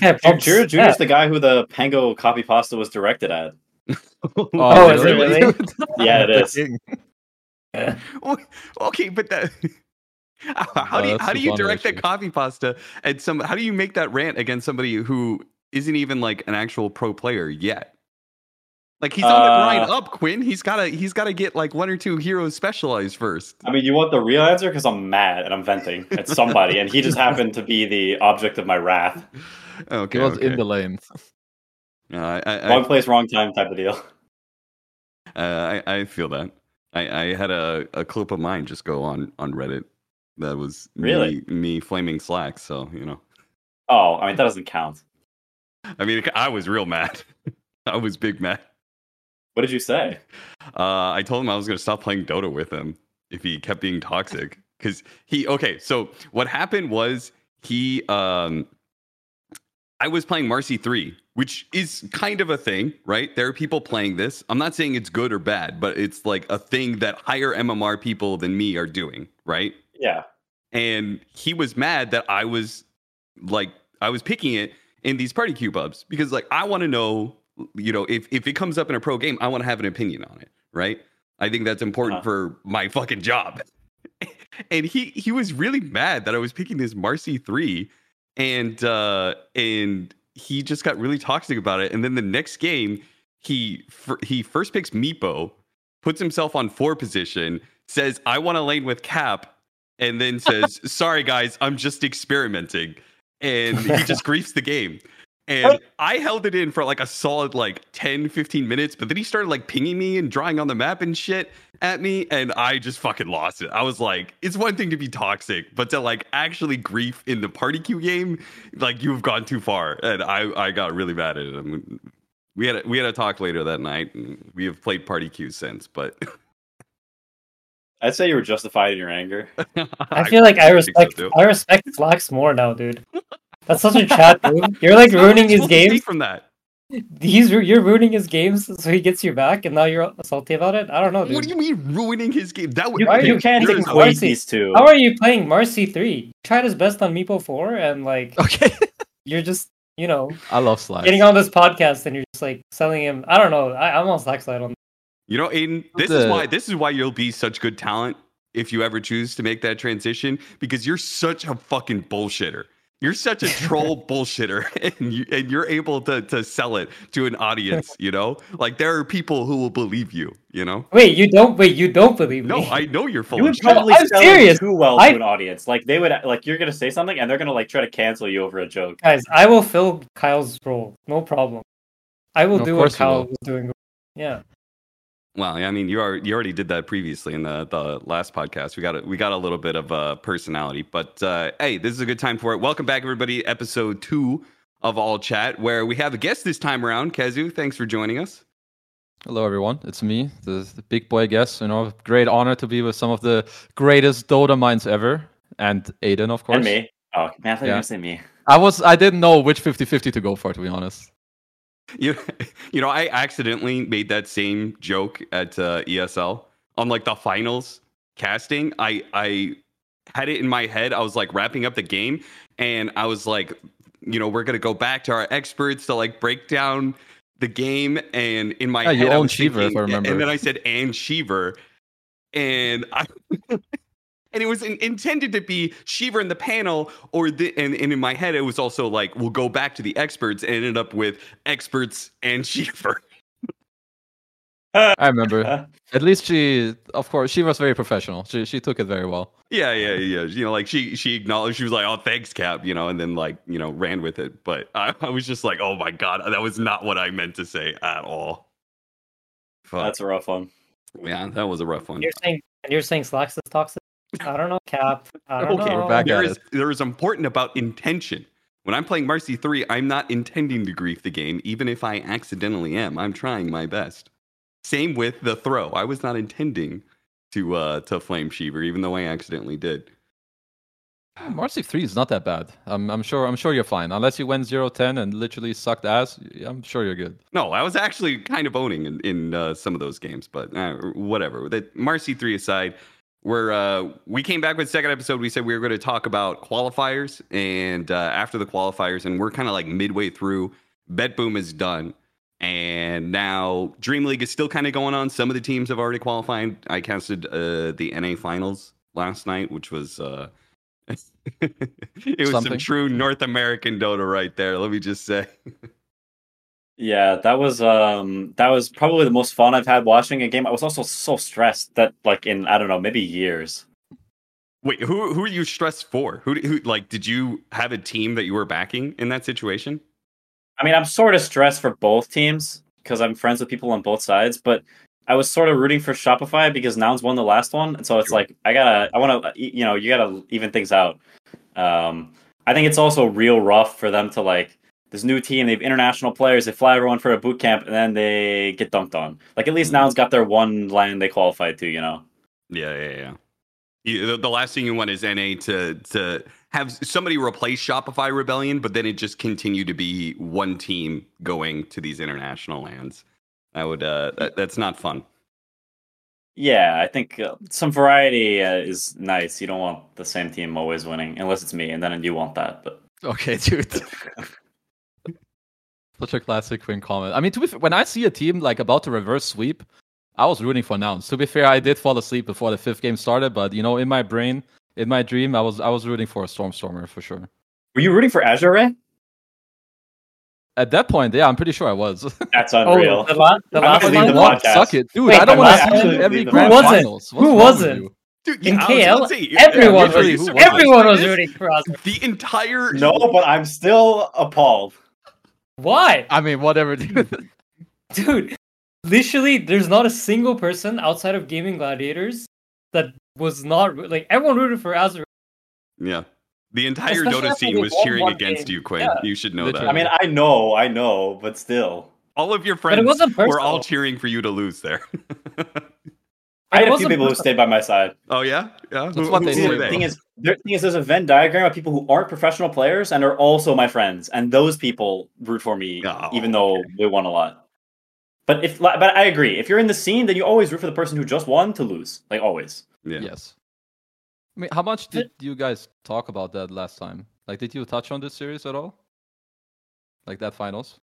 guy pumps. Jiro Jr. is the guy who the Pango copy pasta was directed at. Oh, is it really? Yeah, it is. King. Okay, but that. How Oh, do you that's how do you fun direct that issue. coffee pasta and some? How do you make that rant against somebody who isn't even like an actual pro player yet? Like he's on the grind Uh, up, Quinn. He's gotta he's gotta get like one or two heroes specialized first. I mean, you want the real answer? Because I'm mad and I'm venting at somebody, and he just happened to be the object of my wrath. Okay, He was okay. in the lane. Uh, I, I, Wrong place, wrong time type of deal. Uh, I, I feel that. I, I had a, a clip of mine just go on, on Reddit that was Really? me, me flaming Slack. So, you know, Oh, I mean, that doesn't count. I mean, I was real mad. I was big mad. What did you say? Uh, I told him I was going to stop playing Dota with him if he kept being toxic. Because he, okay, so what happened was he, um, I was playing Marci 3, which is kind of a thing, right? There are people playing this. I'm not saying it's good or bad, but it's like a thing that higher MMR people than me are doing, right? Yeah. And he was mad that I was like, I was picking it in these party queue pubs because, like, I want to know, you know, if, if it comes up in a pro game, I want to have an opinion on it, right? I think that's important Uh-huh. for my fucking job. and he he was really mad that I was picking this Marci 3 and uh and he just got really toxic about it. And then the next game he he first picks Meepo puts himself on four position says I want to lane with Cap and then says sorry guys I'm just experimenting. And he just griefs the game and I held it in for like a solid like 10 15 minutes but then he started like pinging me and drawing on the map and shit at me and I just fucking lost it. I was like, it's one thing to be toxic, but to like actually grief in the party queue game, like you've gone too far. And I, I got really mad at him. We had a, we had a talk later that night and we have played party queue since, but I'd say you were justified in your anger. I feel like I think respect too. I respect Flax more now, dude. That's such a chat move. You're like How ruining his supposed to take games. from that. He's you're ruining his games, so he gets you back, and now you're salty about it. I don't know, dude. What do you mean ruining his game? That would You, Why you you can't taking equate Marci? these two. How are you playing Marci three? He tried his best on Meepo four, and like Okay. you're just you know I love Slack. getting on this podcast, and you're just like selling him. I don't know. I, I'm on Slack's side on. You know, Aiden, this is why this is why you'll be such good talent if you ever choose to make that transition because you're such a fucking bullshitter. You're such a troll bullshitter, and you and you're able to to sell it to an audience. You know, like there are people who will believe you. You know, Wait, you don't. Wait, you don't believe me? no. I know you're full You of would shit. probably I'm sell serious. it too well I- to an audience. Like they would, like you're gonna say something, and they're gonna like try to cancel you over a joke. Guys, I will fill Kyle's role. No problem. I will Of do what Kyle will. was doing. Yeah. Well, I mean, you are you already did that previously in the the last podcast. We got a, we got a little bit of uh, personality, but uh, hey, this is a good time for it. Welcome back, everybody. Episode two of All Chat, where we have a guest this time around. Khezu, thanks for joining us. Hello, everyone. It's me, the, the big boy guest. You know, great honor to be with some of the greatest Dota minds ever, and Aiden, of course. And me. Oh man, I thought you were gonna say me. I was. I didn't know which 50-50 to go for, to be honest. You you know, I accidentally made that same joke at uh, ESL on like the finals casting. I I had it in my head. I was like wrapping up the game, and I was like, you know, we're gonna go back to our experts to like break down the game. And in my Yeah, head, I own was Shiver, if I remember. And then I said and Shiver, and I. And it was in, intended to be Shiver in the panel, or the, and, and in my head it was also like we'll go back to the experts, and ended up with experts and Shiver. I remember. At least she, of course, she was very professional. She she took it very well. Yeah, yeah, yeah. You know, like she she acknowledged she was like, "Oh, thanks, Cap," you know, and then like you know ran with it. But I, I was just like, "Oh my god, that was not what I meant to say at all." Fuck. That's a rough one. yeah, that was a rough one. You're saying and you're saying Slacks is toxic? I don't know, Cap. I don't Okay, know. we're back there at is there is important about intention. When I'm playing Marci 3, I'm not intending to grief the game, even if I accidentally am. I'm trying my best. Same with the throw. I was not intending to uh to flame Shiver, even though I accidentally did. Marci three is not that bad. I'm I'm sure I'm sure you're fine. Unless you went 0-10 and literally sucked ass, I'm sure you're good. No, I was actually kind of owning in, in uh, some of those games, but uh, whatever. That Marci 3 aside, we're uh, we came back with second episode. We said we were going to talk about qualifiers and uh, after the qualifiers, and we're kind of like midway through. Bet Boom is done, and now Dream League is still kind of going on. Some of the teams have already qualified. I casted uh, the NA finals last night, which was uh, it was some true North American Dota right there. Let me just say. Yeah, that was um that was probably the most fun I've had watching a game. I was also so stressed that like in I don't know maybe years. Wait, who who are you stressed for? Who, who like did you have a team that you were backing in that situation? I mean, I'm sort of stressed for both teams because I'm friends with people on both sides, but I was sort of rooting for Shopify because Nouns won the last one, and so it's like I gotta, I want to, you know, you gotta even things out. Um, I think it's also real rough for them to like this new team. They have international players. They fly everyone for a boot camp, and then they get dunked on. Like at least Nouns got their one land they qualified to. You know. Yeah, yeah, yeah. You, the, the last thing you want is NA to to have somebody replace Shopify Rebellion, but then it just continue to be one team going to these international lands. That would uh, that, that's not fun. Yeah, I think uh, some variety uh, is nice. You don't want the same team always winning, unless it's me, and then you want that. But Okay, dude. Such a classic Quinn comment. I mean, to be fair, when I see a team like about to reverse sweep, I was rooting for Nouns. To be fair, I did fall asleep before the fifth game started, but you know, in my brain, in my dream, I was I was rooting for a Stormstormer for sure. were you rooting for Azure Ray? At that point, yeah, I'm pretty sure I was. That's Oh, unreal. the, la- the I'm last gonna leave one? the What? podcast. Suck it, dude. Wait, I don't want to see one- you every Who grand wasn't? finals. Who What's wrong with wasn't? you? Dude, In I KL, to say, everyone literally, was, who was? everyone was rooting for us. The entire No, but I'm still appalled. Why? I mean, whatever. dude. Dude, literally, there's not a single person outside of Gaming Gladiators that was not like everyone rooted for Azure. yeah. The entire Especially Dota scene was cheering against game. you, Quinn. Yeah. You should know Literally. I mean, I know, I know, but still. all of your friends it wasn't were all cheering for you to lose there. I had a few wasn't people who stayed by my side. oh yeah, yeah. That's Who- what who they See, say, were the thing is, the thing is, there's a Venn diagram of people who aren't professional players and are also my friends, and those people root for me, Oh, even though okay. they won a lot. But if, but I agree. If you're in the scene, then you always root for the person who just won to lose, like always. Yeah. Yes. I mean, how much did you guys talk about that last time? Like, did you touch on this series at all? Like that finals?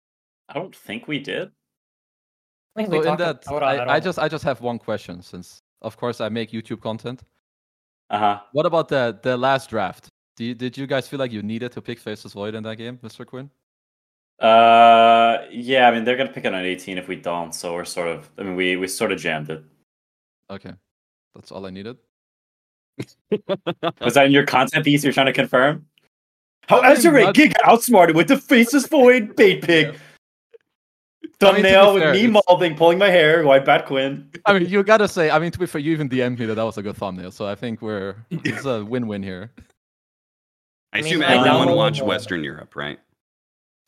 I don't think we did. I think So we in that, about it I, I just I just have one question since, of course, I make YouTube content. Uh huh. What about the the last draft? Do you, did you guys feel like you needed to pick Faceless Void in that game, Mr. Quinn? Uh, yeah. I mean, they're gonna pick it on 18 if we don't. So we're sort of. I mean, we we sort of jammed it. Okay, that's all I needed. Was that in your content piece? You're trying to confirm? How Azure not- Gig outsmarted with the faceless void bait pig. I mean, Thumbnail with fair, me it's- malding, pulling my hair, white bat Quinn. I mean, you gotta say. I mean, to be fair, you even DM'd me that that was a good thumbnail, so I think we're it's a win-win here. I I mean, assume I everyone downloaded watched Western Europe, right?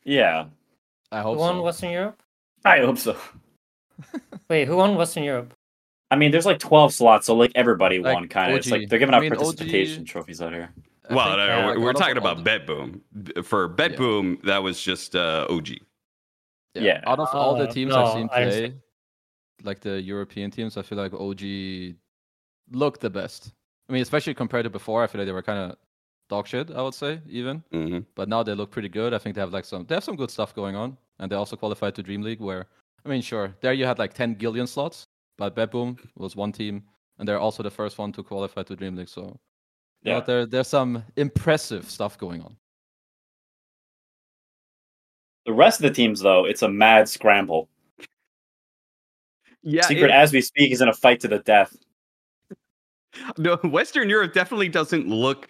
Yeah, I hope. Who hope won. Western Europe? I hope so. Wait, who won Western Europe? I mean, there's like 12 slots, so like everybody Like won, kind of. It's like they're giving I out mean, participation OG trophies out here. I well, think- no, yeah, we're, we're talking about the- Bet Boom. For Bet Yeah. Boom, that was just uh, OG. Yeah. Out of all the Uh, teams no, I've seen I play, like the European teams, I feel like OG looked the best. I mean, especially compared to before, I feel like they were kind of dog shit. I would say even, hmm but now they look pretty good. I think they have like some they have some good stuff going on, and they also qualified to Dream League. Where I mean, sure, there you had like 10 Gillion slots, but BetBoom was one team, and they're also the first one to qualify to Dream League. So you know, Yeah. there there's some impressive stuff going on. The rest of the teams, though, it's a mad scramble. Yeah, Secret, as we speak, is in a fight to the death. no, Western Europe definitely doesn't look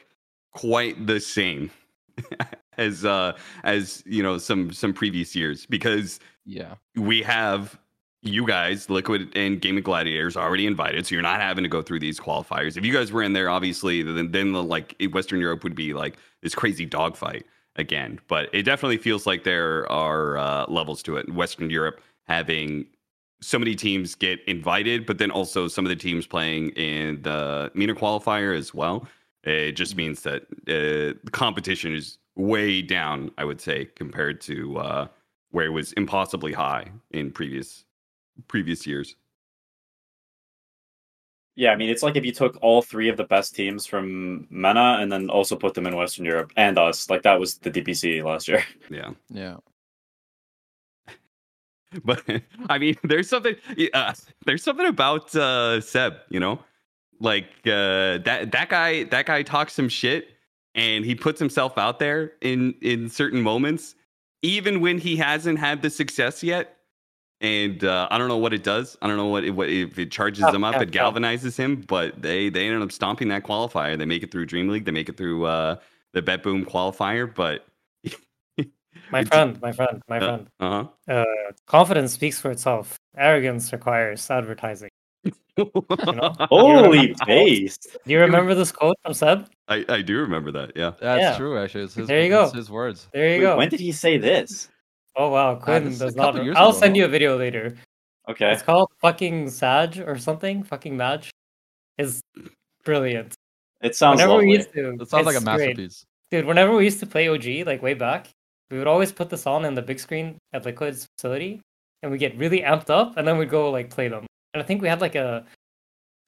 quite the same as uh as you know some some previous years because Yeah, we have you guys, Liquid and Gaming Gladiators, already invited, so you're not having to go through these qualifiers. If you guys were in there, obviously, then then the, like Western Europe would be like this crazy dogfight again. But it definitely feels like there are uh, levels to it. Western Europe having so many teams get invited, but then also some of the teams playing in the MENA qualifier as well. It just means that uh, the competition is way down, I would say, compared to uh, where it was impossibly high in previous previous years. Yeah, I mean, it's like if you took all three of the best teams from MENA and then also put them in Western Europe and us. Like that was the DPC last year. Yeah. Yeah. But I mean, there's something. Uh, there's something about uh, Seb. You know, like uh, that that guy. That guy talks some shit, and he puts himself out there in in certain moments, even when he hasn't had the success yet. And uh, I don't know what it does. I don't know what, it, what if it charges Yeah, him up, yeah, it yeah. galvanizes him. But they they ended up stomping that qualifier. They make it through Dream League. They make it through uh, the Bet Boom qualifier. But My friend, my friend, my friend. uh huh. Uh, confidence speaks for itself. Arrogance requires advertising. know? Holy based. Do you remember this quote from Seb? I, I do remember that. Yeah. That's Yeah. true. Actually, it's his, There you it's go. his words. There you Wait, go. When did he say this? Oh wow, Quinn this is a does not. couple I'll ago, send you a video later. Okay. It's called fucking Sag or something. Fucking Madge is brilliant. It sounds whenever lovely. we used to, It sounds like a it's great. masterpiece. dude. Whenever we used to play OG, like way back, we would always put this on in the big screen at Liquid's facility, and we get really amped up, and then we'd go like play them. And I think we had like a,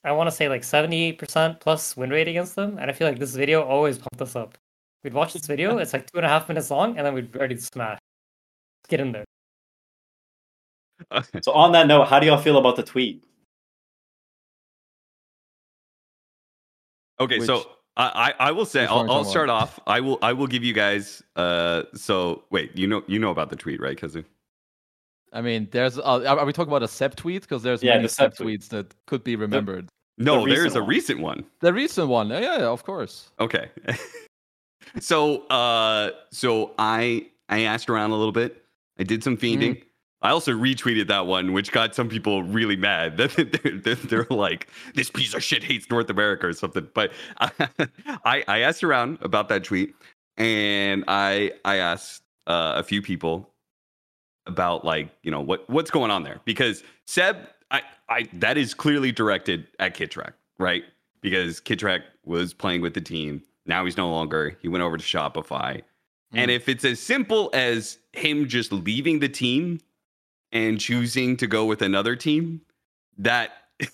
I want to say like seventy percent plus win rate against them, and I feel like this video always pumped us up. We'd watch this video; it's like two and a half minutes long, and then we'd be ready to smash. Let's get in there. So on that note, how do y'all feel about the tweet? Okay, Which- so I, I I will say I'll, I'll start off. I will I will give you guys. Uh, so wait, you know you know about the tweet, right, Khezu? I mean, there's. Uh, are we talking about a sep tweet? Because there's Yeah, many the Seb Seb tweets that could be remembered. No, recent there's a one. recent one. The recent one, yeah, yeah, of course. Okay. so uh so I I asked around a little bit. I did some fiending. Mm. I also retweeted that one, which got some people really mad. they're, they're, they're like, "This piece of shit hates North America" or something. But I I asked around about that tweet, and I I asked uh, a few people about like you know what what's going on there because Seb I I that is clearly directed at Kitrak right because Kitrak was playing with the team now he's no longer he went over to Shopify and Mm. if it's as simple as him just leaving the team and choosing to go with another team that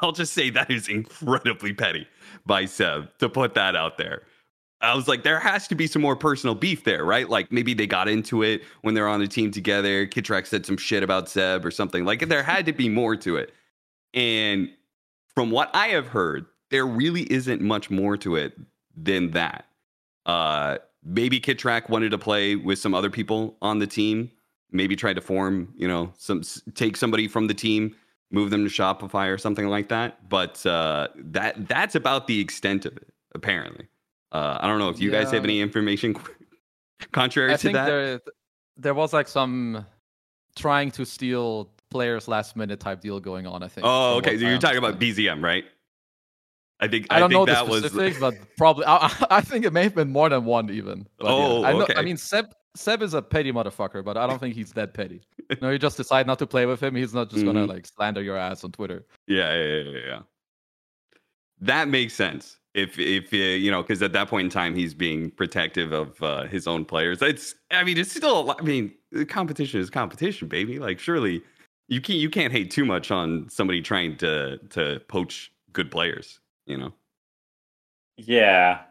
I'll just say that is incredibly petty by Seb to put that out there. I was like, there has to be some more personal beef there, right? Like maybe they got into it when they're on the team together. Kitrak said some shit about Seb or something. Like there had to be more to it. And from what I have heard, there really isn't much more to it than that. Uh, maybe Kitrak wanted to play with some other people on the team. Maybe tried to form, you know, some take somebody from the team, move them to Shopify or something like that. But uh, that that's about the extent of it, apparently. Uh, I don't know if you guys have any information contrary I to think that. there there was like some trying to steal players last minute type deal going on. I think. Oh, okay. So you're talking about. BZM, right? I think I don't think know the that was specifics, but probably I, I think it may have been more than one even. But yeah. Oh, I know, okay. I mean, Seb Seb is a petty motherfucker, but I don't think he's that petty. no, you just decide not to play with him. He's not just gonna Mhm. like slander your ass on Twitter. Yeah, yeah, yeah, yeah, yeah. That makes sense. If if uh, you know, because at that point in time, he's being protective of uh, his own players. It's, I mean, it's still. I mean, competition is competition, baby. Like, surely you can't you can't hate too much on somebody trying to to poach good players. You know. Yeah.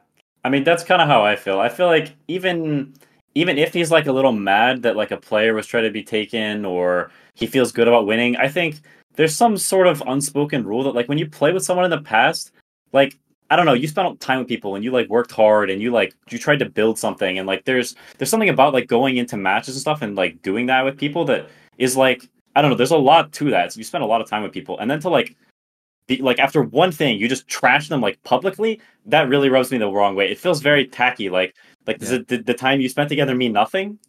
I mean, that's kind of how I feel. I feel like even even if he's like a little mad that like a player was trying to be taken or he feels good about winning, I think there's some sort of unspoken rule that like when you play with someone in the past, like I don't know, you spent time with people and you like worked hard and you like you tried to build something and like there's there's something about like going into matches and stuff and like doing that with people that is like I don't know, there's a lot to that. So you spend a lot of time with people and then to like be, like after one thing you just trash them like publicly that really rubs me the wrong way it feels very tacky like like does Yeah. it, did the time you spent together mean nothing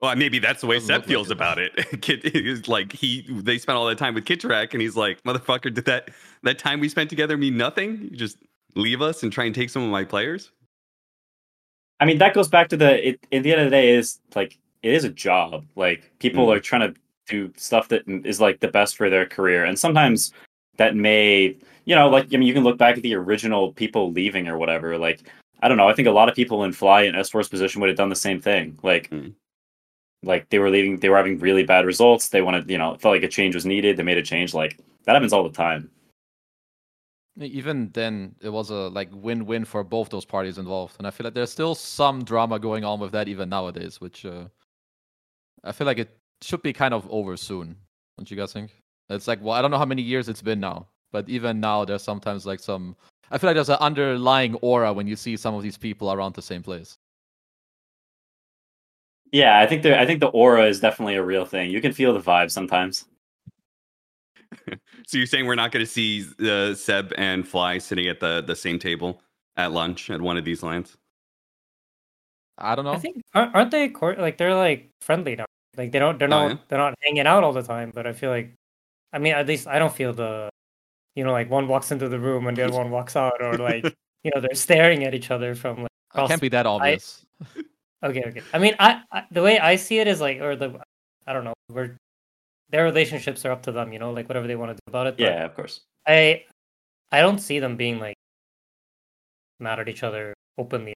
Well, maybe that's the way Doesn't Seth look like feels it. about it. Kid like he they spent all that time with Kitrak, and he's like, motherfucker, did that that time we spent together mean nothing? You just leave us and try and take some of my players? i mean that goes back to the it at the end of the day is like it is a job like people Mhm. are trying to do stuff that is like the best for their career. And sometimes that may you know like i mean you can look back at the original people leaving or whatever. Like i don't know. I think a lot of people in fly and s4's position would have done the same thing. Like Mhm. like they were leaving they were having really bad results. They wanted you know it felt like a change was needed. They made a change. Like that happens all the time. Even then it was a like win-win for both those parties involved. And i feel like there's still some drama going on with that even nowadays which uh, i feel like it should be kind of over soon don't you guys think it's like well i don't know how many years it's been now but even now there's sometimes like some i feel like there's an underlying aura when you see some of these people around the same place Yeah, I think the I think the aura is definitely a real thing. You can feel the vibe sometimes. So you're saying we're not going to see uh, Seb and Fly sitting at the the same table at lunch at one of these lands? i don't know I think aren't, aren't they like they're like friendly now? Like they don't they're Oh, not yeah? they're not hanging out all the time. But I feel like, I mean, at least I don't feel the, you know, like one walks into the room and the other one walks out, or like you know they're staring at each other from like. it can't be that obvious Okay, okay. I mean, I, I the way I see it is like, or the, I don't know, we're their relationships are up to them, you know, like whatever they want to do about it. Yeah, of course. I, I don't see them being like mad at each other openly.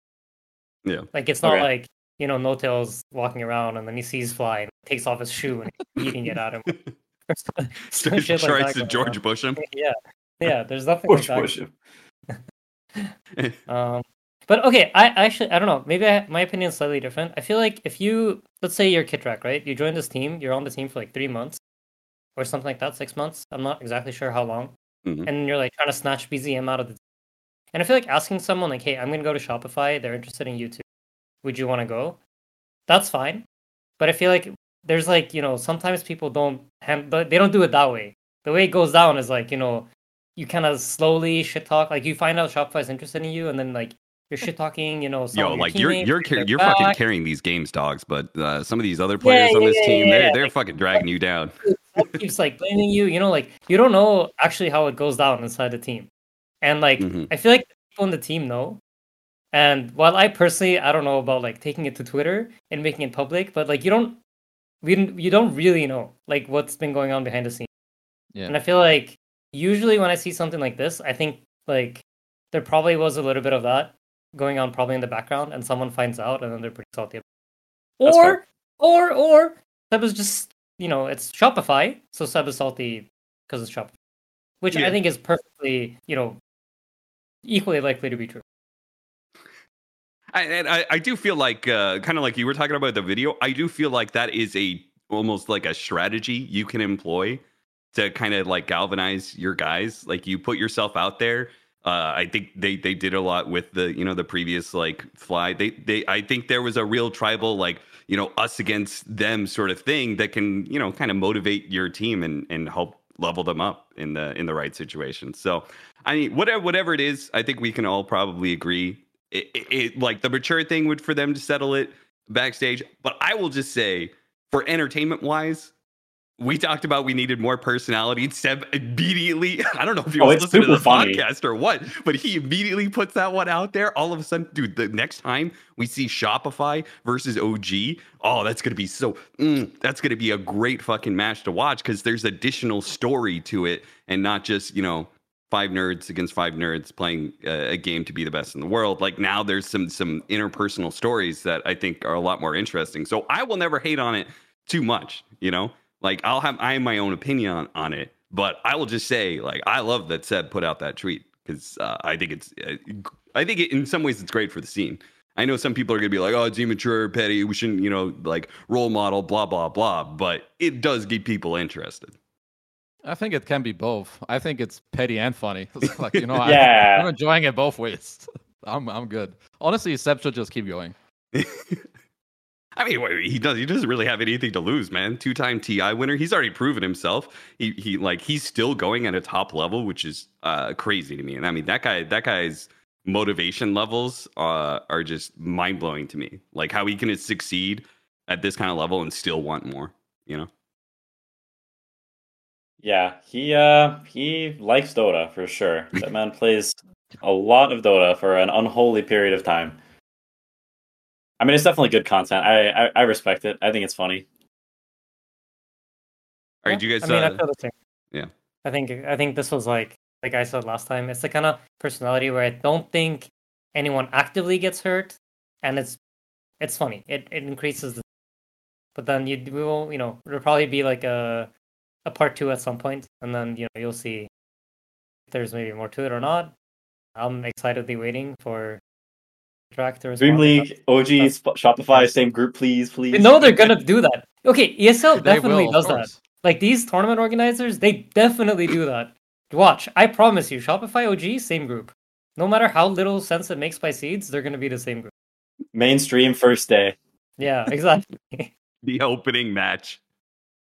Yeah. Like it's not Okay. like you know, Notail's walking around and then he sees Fly and takes off his shoe and he's eating it at him. Or some- some shit like Tries that to George on. Bush him. Yeah, yeah. There's nothing Push, like that. push him. Um, but okay, I I actually I don't know. Maybe I, my opinion is slightly different. I feel like if you let's say you're Kitrak, right? You join this team, you're on the team for like three months or something like that, six months. I'm not exactly sure how long, Mhm. and you're like trying to snatch BZM out of the. And I feel like asking someone like, "Hey, I'm gonna go to Shopify. They're interested in you too. Would you want to go?" That's fine, but I feel like there's like you know sometimes people don't hand, but they don't do it that way. The way it goes down is like you know you kind of slowly shit talk. Like you find out Shopify's interested in you, and then like you're shit talking. You know, some Yo, like you're you're car- you're fucking carrying these games, dogs. But uh, some of these other players Yeah, on yeah, this yeah, team, they're they're fucking dragging you down. Keeps like blaming you. You know, like you don't know actually how it goes down inside the team, and like Mhm. I feel like people in the team know. And while I personally, I don't know about like taking it to Twitter and making it public, but like you don't, we don't- you don't really know like what's been going on behind the scenes. Yeah. And I feel like usually when I see something like this, I think like there probably was a little bit of that going on probably in the background, and someone finds out, and then they're pretty salty. About it. Or, or, or Seb is just you know it's Shopify, so Seb is salty because it's Shopify, which Yeah. I think is perfectly you know equally likely to be true. I, and I, I do feel like uh, kind of like you were talking about the video. I do feel like that is a almost like a strategy you can employ to kind of like galvanize your guys. Like you put yourself out there. Uh, I think they they did a lot with the you know the previous like fly. They they I think there was a real tribal like you know us against them sort of thing that can you know kind of motivate your team and and help level them up in the in the right situation. So I mean whatever whatever it is, I think we can all probably agree it, it, it- like the mature thing would for them to settle it backstage. But I will just say, for entertainment wise, we talked about we needed more personality. Seb immediately, I don't know if you oh, was listening to the funny. podcast or what, but he immediately puts that one out there. All of a sudden, dude, the next time we see Shopify versus OG, oh, that's going to be so, mm, that's going to be a great fucking match to watch because there's additional story to it and not just, you know, five nerds against five nerds playing a, a game to be the best in the world. Like now there's some some interpersonal stories that I think are a lot more interesting. So I will never hate on it too much, you know? Like I'll have I have my own opinion on, on it, but I will just say like I love that said put out that tweet because uh, I think it's uh, I think it, in some ways it's great for the scene. I know some people are gonna be like, "Oh, it's immature, petty. We shouldn't, you know, like role model, blah blah blah." But it does get people interested. I think it can be both. I think it's petty and funny. Like you know, I, Yeah. I'm enjoying it both ways. I'm I'm good. Honestly, Seb should just keep going. I mean, he does. He doesn't really have anything to lose, man. Two-time TI winner. He's already proven himself. He he like he's still going at a top level, which is uh, crazy to me. And I mean, that guy, that guy's motivation levels uh, are just mind blowing to me. Like how he can succeed at this kind of level and still want more. You know? Yeah, he uh he likes Dota for sure. That man plays a lot of Dota for an unholy period of time. I mean, it's definitely good content. I I, I respect it. I think it's funny. All right, do you guys? I mean, I uh, feel the same. yeah. I think I think this was like like I said last time. It's the kind of personality where I don't think anyone actively gets hurt, and it's it's funny. It it increases the. But then you we will you know there'll probably be like a a part two at some point, and then you know you'll see if there's maybe more to it or not. I'm excitedly waiting for track to Dream. League, OG, Sp- Shopify, same group, please, please. They know they're gonna do that. Okay, ESL They definitely will, of does that. Like these tournament organizers, they definitely do that. Watch, I promise you, Shopify OG, same group. No matter how little sense it makes by seeds, they're gonna be the same group. Mainstream first day. Yeah, exactly. The opening match.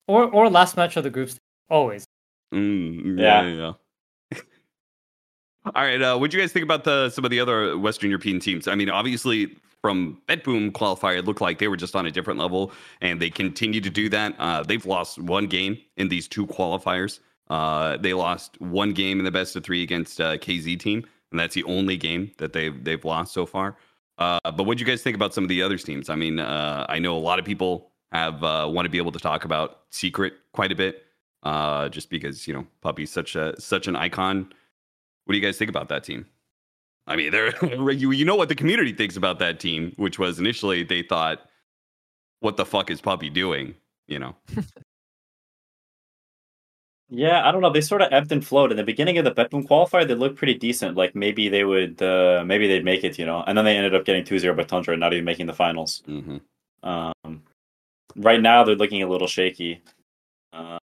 Or or last match of the groups, always. Mm, Yeah. yeah, yeah. All right. Uh, what do you guys think about the some of the other Western European teams? I mean, obviously from BetBoom qualifier, it looked like they were just on a different level, and they continue to do that. Uh, they've lost one game in these two qualifiers. Uh, they lost one game in the best of three against uh, KZ team, and that's the only game that they've they've lost so far. Uh, but what do you guys think about some of the other teams? I mean, uh, I know a lot of people have uh, want to be able to talk about Secret quite a bit, uh, just because you know Puppy's such a such an icon. What do you guys think about that team? I mean, they're you, you know what the community thinks about that team, which was initially they thought, "What the fuck is Puppy doing?" You know. Yeah, I don't know. They sort of ebbed and flowed. In the beginning of the Betboom qualifier, they looked pretty decent. Like maybe they would, uh, maybe they'd make it, you know. And then they ended up getting 2-0 by Tundra and not even making the finals. hmm Um, right now, they're looking a little shaky. Uh,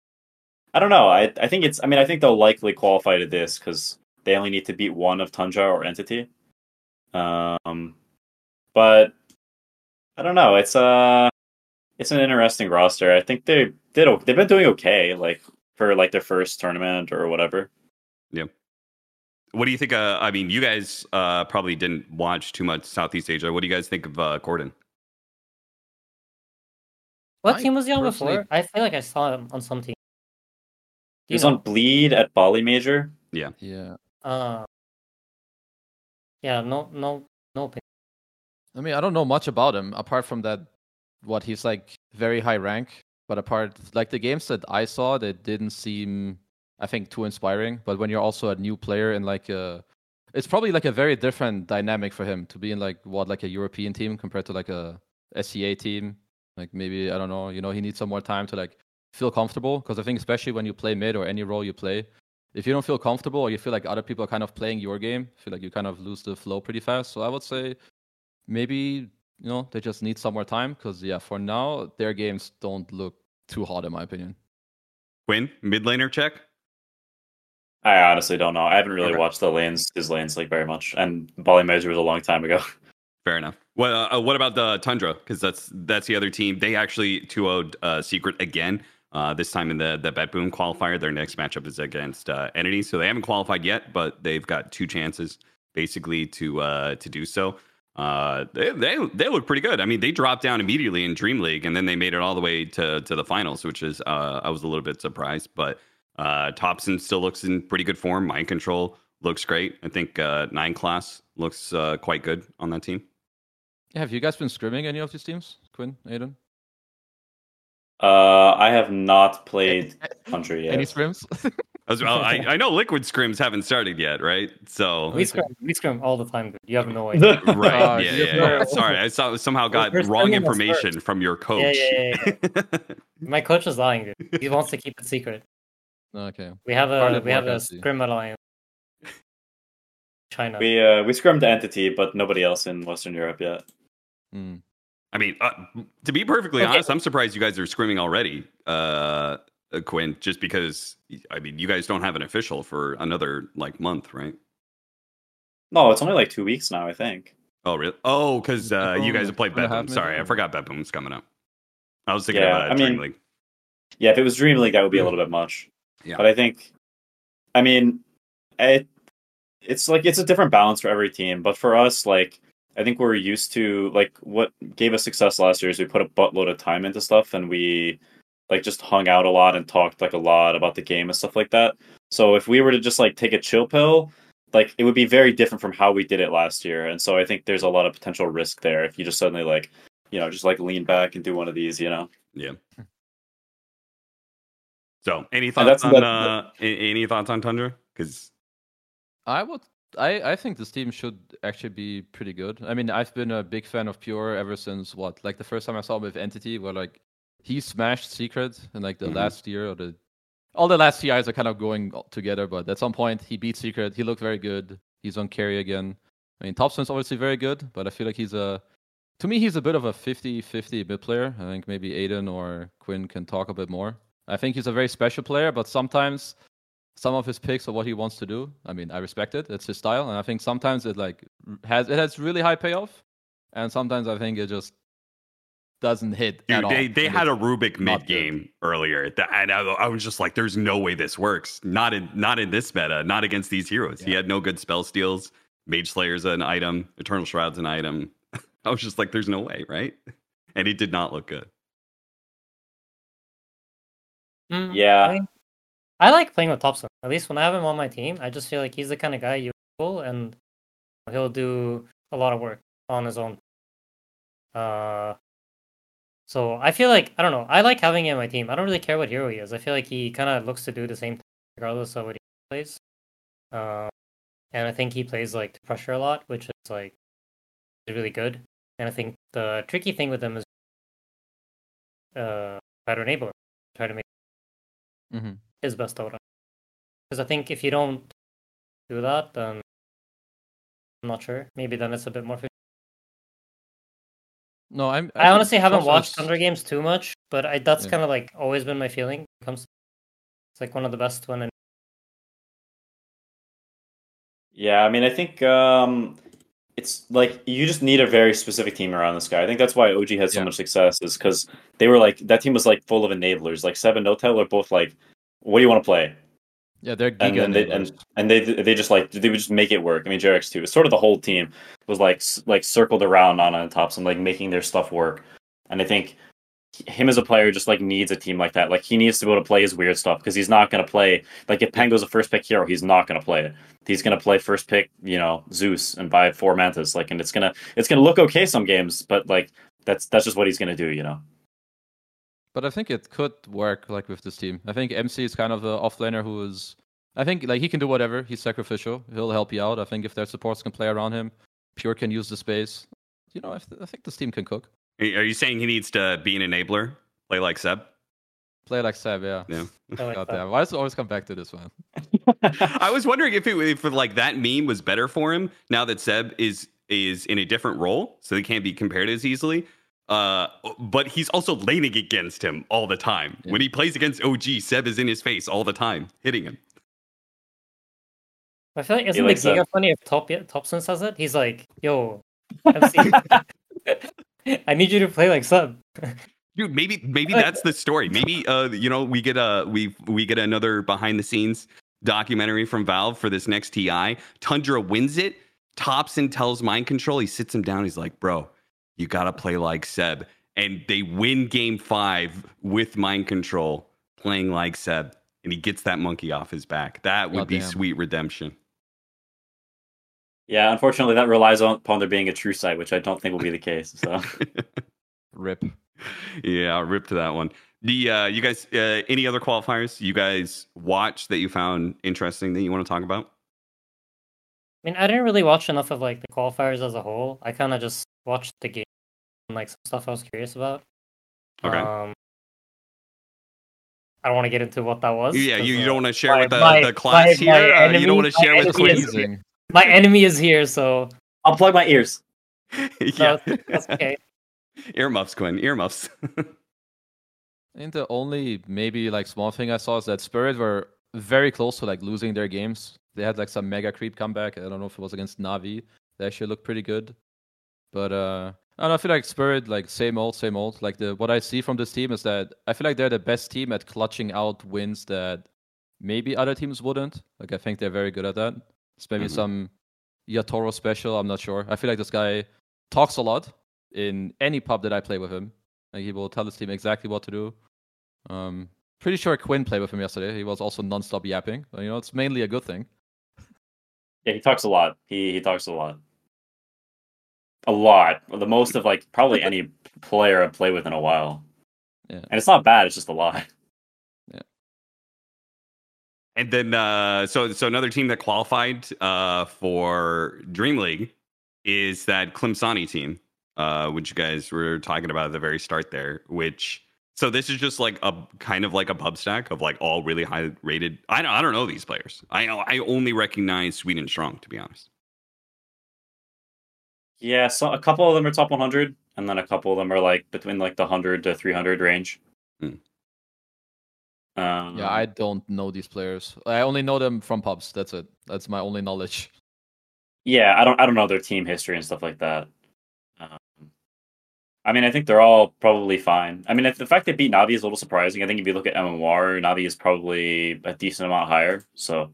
I don't know. I I think it's. I mean, I think they'll likely qualify to this because they only need to beat one of Tundra or Entity. Um, but I don't know. It's uh, it's an interesting roster. I think they did. They've been doing okay. Like for like their first tournament or whatever. Yeah. What do you think? Uh, I mean, you guys uh, probably didn't watch too much Southeast Asia. What do you guys think of uh, Corden? What I team was he on personally- before? I feel like I saw him on some team. He was on Bleed at Bali Major. Yeah. Yeah. Uh, yeah, no, no, no opinion. I mean, I don't know much about him apart from that. What he's like, very high rank. But apart, like the games that I saw, they didn't seem, I think, too inspiring. But when you're also a new player in like a, it's probably like a very different dynamic for him to be in like what like a European team compared to like a SCA team. Like maybe I don't know. You know, he needs some more time to like feel comfortable because I think especially when you play mid or any role you play, if you don't feel comfortable or you feel like other people are kind of playing your game, I feel like you kind of lose the flow pretty fast. So I would say maybe you know they just need some more time because yeah, for now their games don't look too hot in my opinion. Quinn, mid laner check. I honestly don't know. I haven't really Okay. watched the lanes, his lanes like very much. And Bali Major was a long time ago. Fair enough. Well, uh, what about the Tundra? Because that's that's the other team. They actually 2-0 uh, Secret again. Uh, this time in the the Bet Boom qualifier. Their next matchup is against uh, Entity, so they haven't qualified yet, but they've got two chances basically to uh, to do so. Uh, they, they they look pretty good. I mean, they dropped down immediately in Dream League, and then they made it all the way to to the finals, which is uh, I was a little bit surprised. But uh, Topson still looks in pretty good form. Mind Control looks great. I think uh, 9Class looks uh, quite good on that team. Yeah, have you guys been scrimming any of these teams, Quinn, Aiden? Uh, I have not played Country yet. Any scrims? As well, I, I know liquid scrims haven't started yet, right? So We scrum, we scrum all the time. Dude. You have no idea. right, Uh, yeah, you yeah, know- yeah. Sorry, I saw, somehow got We're wrong information from your coach. yeah, yeah, My coach is lying, dude. He wants to keep it secret. okay. We have a we have a scrim alliance. China. We uh we scrummed the entity, but nobody else in Western Europe yet. Hmm. I mean, uh, to be perfectly Okay. honest, I'm surprised you guys are screaming already, uh, uh, Quinn. Just because, I mean, you guys don't have an official for another like month, right? No, it's only like two weeks now, I think. Oh, really? Oh, because uh, you guys have played Two and a Bet half Boom. Sorry, I forgot Bet Boom's coming up. I was thinking Yeah, about I Dream mean- League. Yeah, if it was Dream League, that would be a little bit much. Yeah. But I think, I mean, it, it's like it's a different balance for every team. But for us, like I think we're used to like what gave us success last year is we put a buttload of time into stuff and we like just hung out a lot and talked like a lot about the game and stuff like that. So if we were to just like take a chill pill, like it would be very different from how we did it last year. And so I think there's a lot of potential risk there if you just suddenly like, you know, just like lean back and do one of these, you know. Yeah. So, any thoughts that's- on that- uh, a- any thoughts on Tundra? Because I would. I, I think this team should actually be pretty good. I mean, I've been a big fan of Pure ever since what, like the first time I saw him with Entity, where like he smashed Secret in like the Mhm. last year or the all the last TIs are kind of going together, but at some point he beat Secret. He looked very good. He's on carry again. I mean, Topson's obviously very good, but I feel like he's a to me he's a bit of a 50-50 mid player. I think maybe Aiden or Quinn can talk a bit more. I think he's a very special player, but sometimes some of his picks are what he wants to do. I mean, I respect it. It's his style, and I think sometimes it like has it has really high payoff, and sometimes I think it just doesn't hit. Dude, at they all, they and had a it's Rubik mid game earlier, that, and I, I was just like, "There's no way this works. Not in not in this meta. Not against these heroes. He had no good spell steals. Mage Slayer's an item. Eternal Shroud's an item. I was just like, "There's no way, right?" And he did not look good. Mm, Yeah. I, like playing with Topson. At least when I have him on my team, I just feel like he's the kind of guy you pull and he'll do a lot of work on his own. Uh, so I feel like I don't know. I like having him on my team. I don't really care what hero he is. I feel like he kind of looks to do the same thing regardless of what he plays. Uh, and I think he plays like to pressure a lot, which is like really good. And I think the tricky thing with him is uh, try to enable him, try to make Mhm. His best Dota. Because I think if you don't do that, then I'm not sure. Maybe then it's a bit more. No, I'm. I, think honestly haven't Topson watched Thunder games too much, but I, that's Yeah. kind of like always been my feeling. When it comes, it's like one of the best when. I- Yeah, I mean, I think um, it's like you just need a very specific team around this guy. I think that's why OG had so Yeah. much success, is because they were like that team was like full of enablers. Like Seb and Notail are both like, "What do you want to play?" Yeah, they're And giga then they and, and they they just like they would just make it work. I mean, Jerax too. It's sort of the whole team was like like circled around on on tops and like making their stuff work. And I think him as a player just like needs a team like that. Like he needs to be able to play his weird stuff because he's not going to play like if Pengo's a first pick hero, he's not going to play it. He's going to play first pick, you know, Zeus and buy four mantas. Like, and it's gonna it's gonna look okay some games, but like that's that's just what he's going to do, you know. But I think it could work like with this team. I think MC is kind of the offlaner who is. I think like he can do whatever. He's sacrificial. He'll help you out. I think if their supports can play around him, Pure can use the space. You know, I, th- I think this team can cook. Are are you saying he needs to be an enabler, play like Seb? Play like Seb, yeah. Yeah. Like God damn. Why does it always come back to this one? I was wondering if it if like that meme was better for him now that Seb is is in a different role, so they can't be compared as easily. Uh, but he's also laning against him all the time. Yeah. When he plays against OG, Seb is in his face all the time, hitting him. I feel like isn't likes the Giga that. funny if Top Topson says it? He's like, "Yo, MC, I need you to play like Sub." Dude, maybe maybe that's the story. Maybe uh, you know, we get a we we get another behind the scenes documentary from Valve for this next TI. Tundra wins it. Topson tells Mind Control. He sits him down. He's like, "Bro, you gotta play like Seb." And they win Game Five with Mind Control playing like Seb, and he gets that monkey off his back. That would be Goddamn. sweet redemption. Yeah, unfortunately, that relies on, upon there being a True Sight, which I don't think will be the case. So. Rip. yeah, rip to that one. The uh, you guys, uh, any other qualifiers you guys watch that you found interesting that you want to talk about? I mean, I didn't really watch enough of like the qualifiers as a whole. I kind of just watched the game and like some stuff I was curious about. Okay. Um, I don't want to get into what that was. Yeah, you, you uh, don't want to share my- with the, my- the class my- my here. Uh, you don't want to share with enemy is- my enemy is here, so I'll plug my ears. yeah, that's okay. earmuffs, Quinn. Earmuffs. I think the only maybe like small thing I saw is that Spirit were very close to like losing their games. They had like some mega creep comeback. I don't know if it was against Navi. They actually looked pretty good. But uh I I feel like Spirit like same old, same old. Like the what I see from this team is that I feel like they're the best team at clutching out wins that maybe other teams wouldn't. Like I think they're very good at that. It's maybe Mhm. some Yatoro special, I'm not sure. I feel like this guy talks a lot in any pub that I play with him. Like he will tell his team exactly what to do. Um, pretty sure Quinn played with him yesterday. He was also non-stop yapping. You know, it's mainly a good thing. Yeah, he talks a lot. He he talks a lot. A lot. The most of like probably any player I've played with in a while. Yeah. And it's not bad, it's just a lot. Yeah. And then, uh, so so another team that qualified uh, for Dream League is that Clemsani team, uh, which you guys were talking about at the very start there, which So this is just like a kind of like a pub stack of like all really high rated. I don't I don't know these players. I I only recognize Sweden Strong to be honest. Yeah, so a couple of them are top 100, and then a couple of them are like between like the 100 to 300 range. Hmm. Um, Yeah, I don't know these players. I only know them from pubs. That's it. That's my only knowledge. yeah, I don't I don't know their team history and stuff like that. Um, I mean, I think they're all probably fine. I mean, if the fact they beat Navi is a little surprising. I think if you look at MMR, Navi is probably a decent amount higher. So,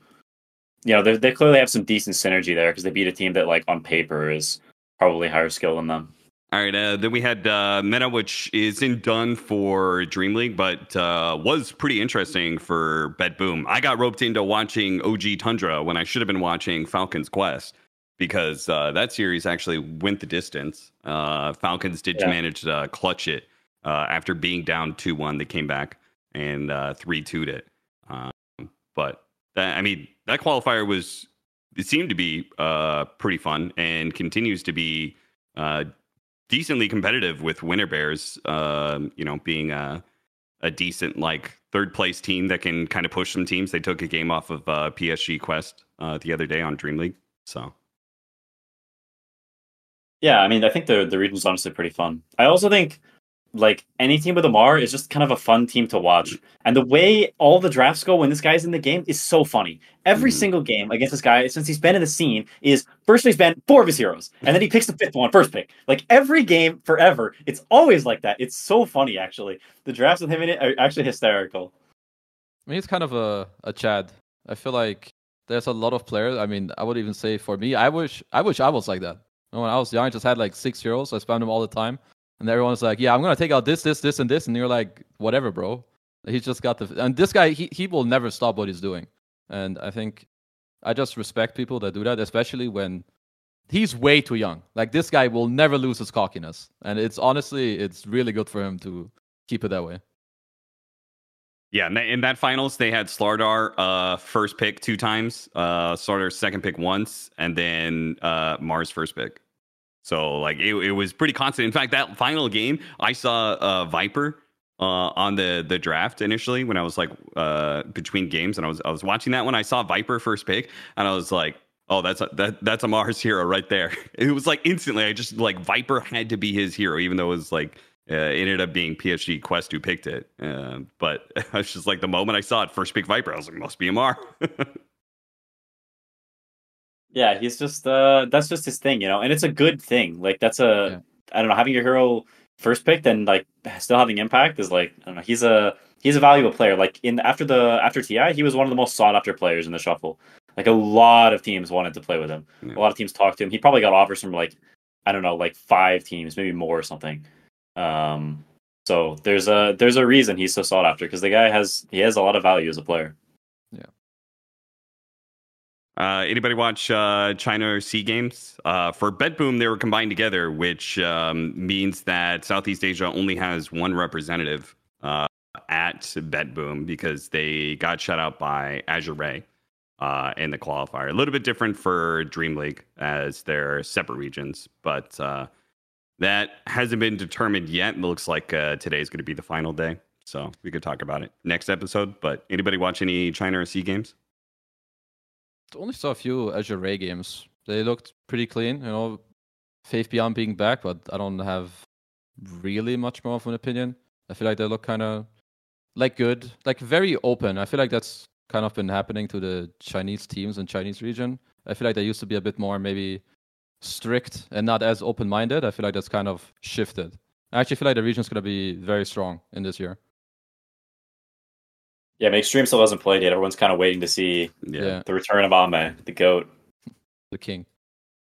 you know, they they clearly have some decent synergy there because they beat a team that, like, on paper is probably higher skill than them. All right, uh, then we had uh, MENA, which isn't done for Dream League, but uh, was pretty interesting for BetBoom. I got roped into watching OG Tundra when I should have been watching Falcon's Quest because uh, that series actually went the distance. Uh, Falcons did Yeah. manage to clutch it uh, after being down 2 1. They came back and 3 2'd it. Um, but that, I mean, that qualifier was, it seemed to be uh, pretty fun and continues to be. Uh, decently competitive with Winter Bears, um, you know, being a, a decent like third place team that can kind of push some teams. They took a game off of uh, PSG Quest uh, the other day on Dream League. So Yeah, I mean, I think the the region's honestly pretty fun. I also think like any team with Ammar is just kind of a fun team to watch. And the way all the drafts go when this guy's in the game is so funny. Every Mhm. single game against this guy since he's been in the scene is first he's been four of his heroes, and then he picks the fifth one, first pick. Like every game forever, it's always like that. It's so funny actually. The drafts with him in it are actually hysterical. I mean, it's kind of a, a Chad. I feel like there's a lot of players. I mean, I would even say for me, I wish I wish I was like that. When I was young, I just had like six heroes. I spammed them all the time, and everyone's like, "Yeah, I'm gonna take out this, this, this, and this," and you're like, "Whatever, bro." He's just got the and this guy, he he will never stop what he's doing, and I think I just respect people that do that, especially when he's way too young. Like this guy will never lose his cockiness, and it's honestly, it's really good for him to keep it that way. yeah, in that, in that finals they had Slardar uh, first pick two times, uh, Slardar second pick once, and then uh, Mars first pick. So like it, it was pretty constant. In fact, that final game I saw uh, Viper uh, on the the draft initially when I was like uh, between games, and I was I was watching that when I saw Viper first pick, and I was like, oh, that's a, that that's a Mars hero right there. It was like instantly, I just like Viper had to be his hero, even though it was like. Uh, it ended up being PSG Quest who picked it, uh, but I was just like the moment I saw it first pick Viper, I was like, must be Ammar. Yeah, he's just uh that's just his thing, you know, and it's a good thing. Like that's a Yeah. I don't know, having your hero first picked and like still having impact is like I don't know, he's a he's a valuable player. Like in after the after TI, he was one of the most sought after players in the shuffle. Like a lot of teams wanted to play with him. Yeah. A lot of teams talked to him. He probably got offers from like I don't know, like five teams, maybe more or something. Um so there's a there's a reason he's so sought after because the guy has he has a lot of value as a player. Uh, anybody watch uh, China Sea Games? Uh, for BetBoom, they were combined together, which um, means that Southeast Asia only has one representative uh, at BetBoom because they got shut out by Azure Ray uh, in the qualifier. A little bit different for Dream League as they're separate regions, but uh, that hasn't been determined yet. It looks like today is going to be the final day, so we could talk about it next episode. But anybody watch any China Sea Games? Only saw a few Azure Ray games. They looked pretty clean, you know. Faith_bian being back, but I don't have really much more of an opinion. I feel like they look kind of like good, like very open. I feel like that's kind of been happening to the Chinese teams and Chinese region. I feel like they used to be a bit more maybe strict and not as open minded. I feel like that's kind of shifted. I actually feel like the region's going to be very strong in this year. Yeah, but Xtreme still hasn't played yet. Everyone's kind of waiting to see Yeah, the return of Ame, the goat. the king.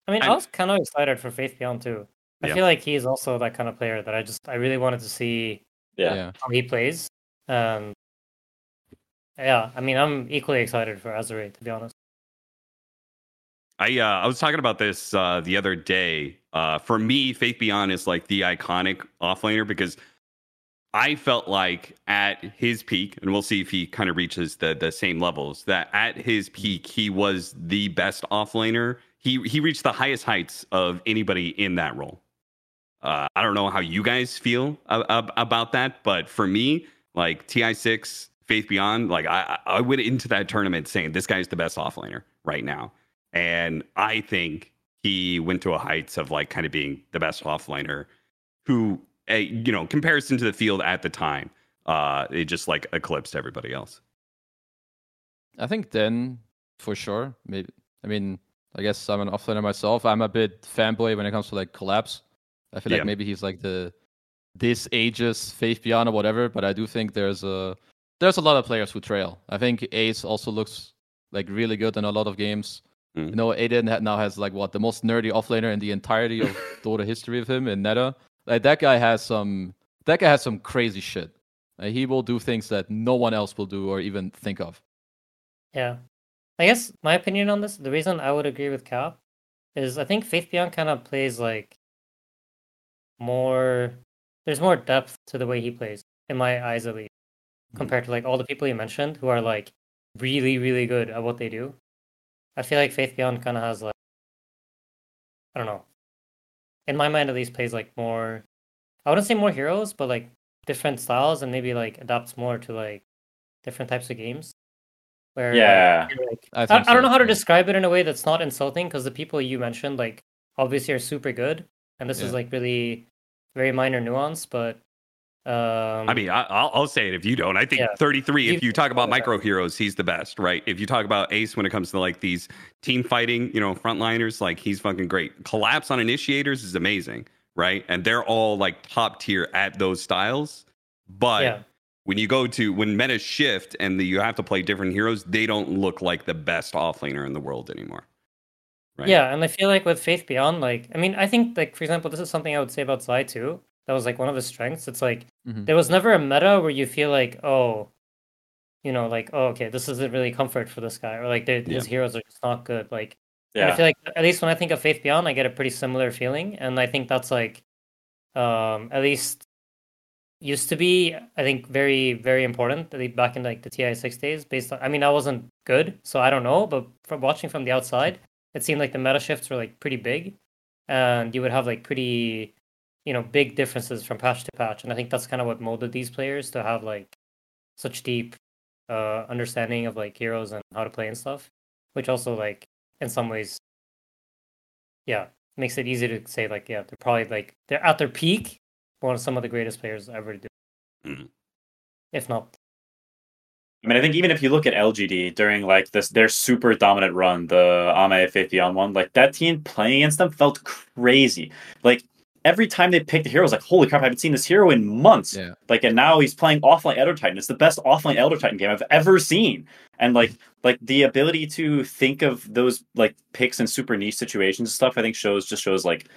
I mean, I I'm- was kind of excited for Faith_bian too. I Yeah. feel like he's also that kind of player that I just I really wanted to see Yeah. yeah. how he plays. Um, yeah, I mean, I'm equally excited for Azure to be honest. I uh, I was talking about this uh, the other day. Uh, for me, Faith_bian is like the iconic offlaner because I felt like at his peak, and we'll see if he kind of reaches the the same levels. That at his peak, he was the best offlaner. He he reached the highest heights of anybody in that role. Uh, I don't know how you guys feel a- a- about that, but for me, like Ti6, Faith_bian, like I, I went into that tournament saying this guy's the best offlaner right now. And I think he went to a heights of like kind of being the best offlaner who, uh, you know, comparison to the field at the time, uh, it just like eclipsed everybody else. I think then for sure. Maybe I mean I guess I'm an offlaner myself. I'm a bit fanboy when it comes to like collapse. I feel Yeah. like maybe he's like the this ages Faith_bian or whatever, but I do think there's a there's a lot of players who trail. I think Ace also looks like really good in a lot of games. Mm. You know, Aiden now has like what the most nerdy offlaner in the entirety of Dota history of him in Neta. Like that guy has some that guy has some crazy shit. Like, he will do things that no one else will do or even think of. Yeah. I guess my opinion on this, the reason I would agree with Cal is I think Faith_bian kind of plays like more there's more depth to the way he plays, in my eyes at least, mm-hmm. compared to like all the people you mentioned who are like really, really good at what they do. I feel like Faith_bian kind of has like I don't know. In my mind at least plays like more I wouldn't say more heroes, but like different styles and maybe like adapts more to like different types of games. Where Yeah. like, I I, think I don't know how to describe it in a way that's not insulting because the people you mentioned like obviously are super good and this is like really very minor nuance but um I mean, I, I'll, I'll say it if you don't. I think Yeah. 33, if You- talk about micro heroes, he's the best, right? If you talk about Ace when it comes to like these team fighting, you know, frontliners, like he's fucking great. Collapse on initiators is amazing, right? And they're all like top tier at those styles. But yeah when you go to when meta shift and the, you have to play different heroes, they don't look like the best offlaner in the world anymore. Right? yeah and i feel like with faith_bian like i mean i think like for example this is something i would say about Zai too that was like one of his strengths it's like Mhm. there was never a meta where you feel like oh you know like oh okay this isn't really comfort for this guy or like they- his heroes are just not good like And I feel like at least when I think of Faith_bian, I get a pretty similar feeling, and I think that's like, um, at least used to be. I think very very important. Back in like the TI six days, based on. I mean, I wasn't good, so I don't know. But from watching from the outside, it seemed like the meta shifts were like pretty big, and you would have like pretty, you know, big differences from patch to patch. And I think that's kind of what molded these players to have like such deep uh understanding of like heroes and how to play and stuff, which also like in some ways yeah makes it easy to say like yeah they're probably like they're at their peak one of some of the greatest players ever to do Mhm. if not I mean, I think even if you look at LGD during like this their super dominant run, the Ame 50 on one, like that team playing against them felt crazy. Like every time they picked a hero, I was like, holy crap, I haven't seen this hero in months. Yeah. Like, and now he's playing offline Elder Titan. It's the best offline Elder Titan game I've ever seen. And like, like the ability to think of those like picks in super niche situations and stuff, I think shows just shows like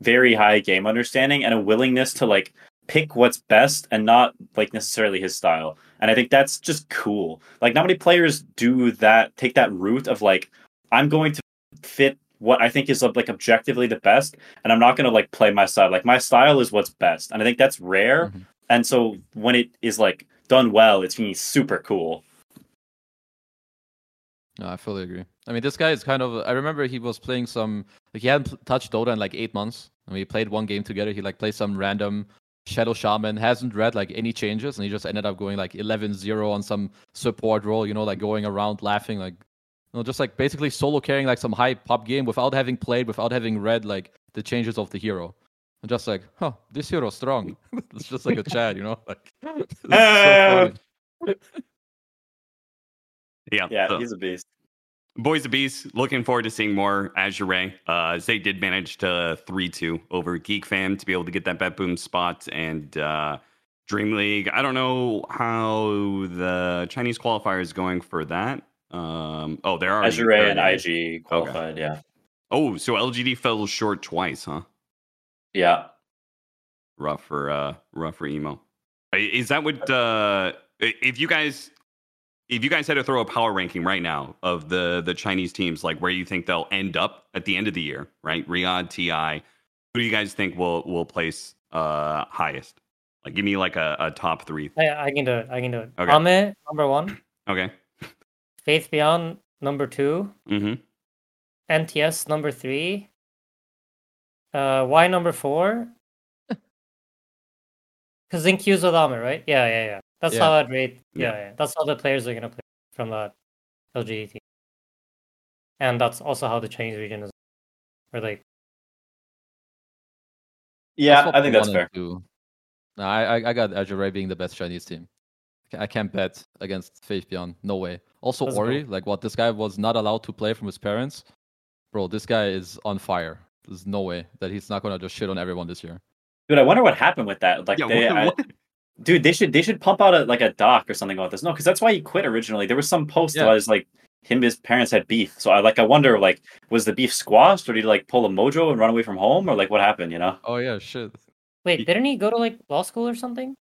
very high game understanding and a willingness to like pick what's best and not like necessarily his style. And I think that's just cool. Like not many players do that, take that route of like, I'm going to fit what I think is like objectively the best, and I'm not going to like play my style. Like my style is what's best, and I think that's rare. Mhm. And so when it is like done well, it's being super cool. No, I fully agree. I mean, this guy is kind of. I remember he was playing some. Like he hadn't touched Dota in like eight months, and we played one game together. He like played some random Shadow Shaman, hasn't read like any changes, and he just ended up going like 11-0 on some support role. You know, like going around laughing, like you know, just like basically solo carrying like some high pop game without having played, without having read like the changes of the hero. I'm just like, huh, this hero's strong. it's just like a Chad, you know, like. it's so funny. Yeah. Yeah, so- he's a beast. Boys of Beast, looking forward to seeing more Azure Ray. Uh, Zay did manage to 3 2 over Geek Fam to be able to get that BetBoom spot. And uh, Dream League, I don't know how the Chinese qualifier is going for that. Um, oh, there are Azure and IG qualified. Yeah, Oh, so LGD fell short twice, huh? yeah. Rough for uh, rough for emo. Is that what? Uh, if you guys, if you guys had to throw a power ranking right now of the the Chinese teams, like where you think they'll end up at the end of the year, right? Riyadh, Ti, who do you guys think will will place uh highest? Like, give me like a, a top three. I, I can do it i can do it Okay. Ame, number one Okay. Faith beyond number two Mm-hmm. nts number three uh y number four Because in Xinq's with Amit, right? Yeah, yeah, yeah. That's Yeah. how I'd rate. Yeah. Yeah, yeah. That's how the players are gonna play from that LGD team. And that's also how the Chinese region is. Or like, Yeah, I think that's fair. do. No, I, I I got Azure Ray being the best Chinese team. I can't bet against Faith_bian. No way. Also Let's go. Ori, like what this guy was not allowed to play from his parents. Bro, this guy is on fire. There's no way that he's not gonna just shit on everyone this year. Dude, I wonder what happened with that. Like, Yeah, they, what- I- what? dude, they should they should pump out a like a doc or something about this. No, because that's why he quit originally. There was some post Yeah. that was like him and his parents had beef. So I like I wonder like was the beef squashed or did he like pull a mojo and run away from home or like what happened? You know? Oh yeah, shit. wait, didn't he go to like law school or something?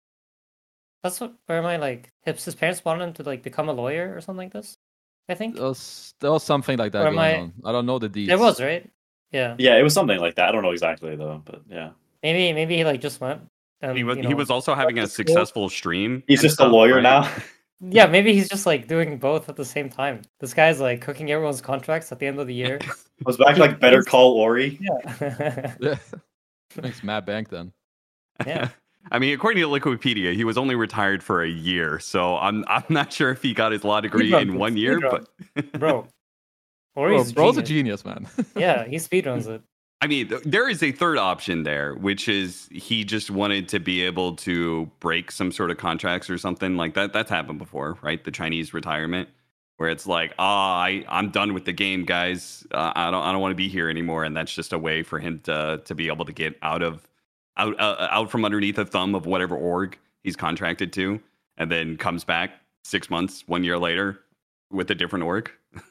That's what. Where am I? Like, his, his parents wanted him to like become a lawyer or something like this. I think There was, there was something like that Or going am I- on. I don't know the deeds. there was right. Yeah, Yeah, it was something like that. I don't know exactly though, but yeah, maybe maybe he like just went. And, He was you he was also having a school. successful stream. he's and just a lawyer right? now. Yeah, maybe he's just like doing both at the same time. This guy's like cooking everyone's contracts at the end of the year. was back like Better Call Ori. Yeah. Yeah. Thanks, Matt Bank then. Yeah. I mean, according to Wikipedia, he was only retired for a year, so I'm I'm not sure if he got his law degree Speedrun, in dude, one year. speedrun. But Bro. Bro, Ori's bro's a genius. genius, man. Yeah, he speedruns it. I mean, th- there is a third option there, which is he just wanted to be able to break some sort of contracts or something like that. That's happened before, right? The Chinese retirement, where it's like, ah, I I'm done with the game, guys. Uh, I don't I don't want to be here anymore, and that's just a way for him to to be able to get out of out uh, out from underneath a thumb of whatever org he's contracted to, and then comes back six months, one year later, with a different org.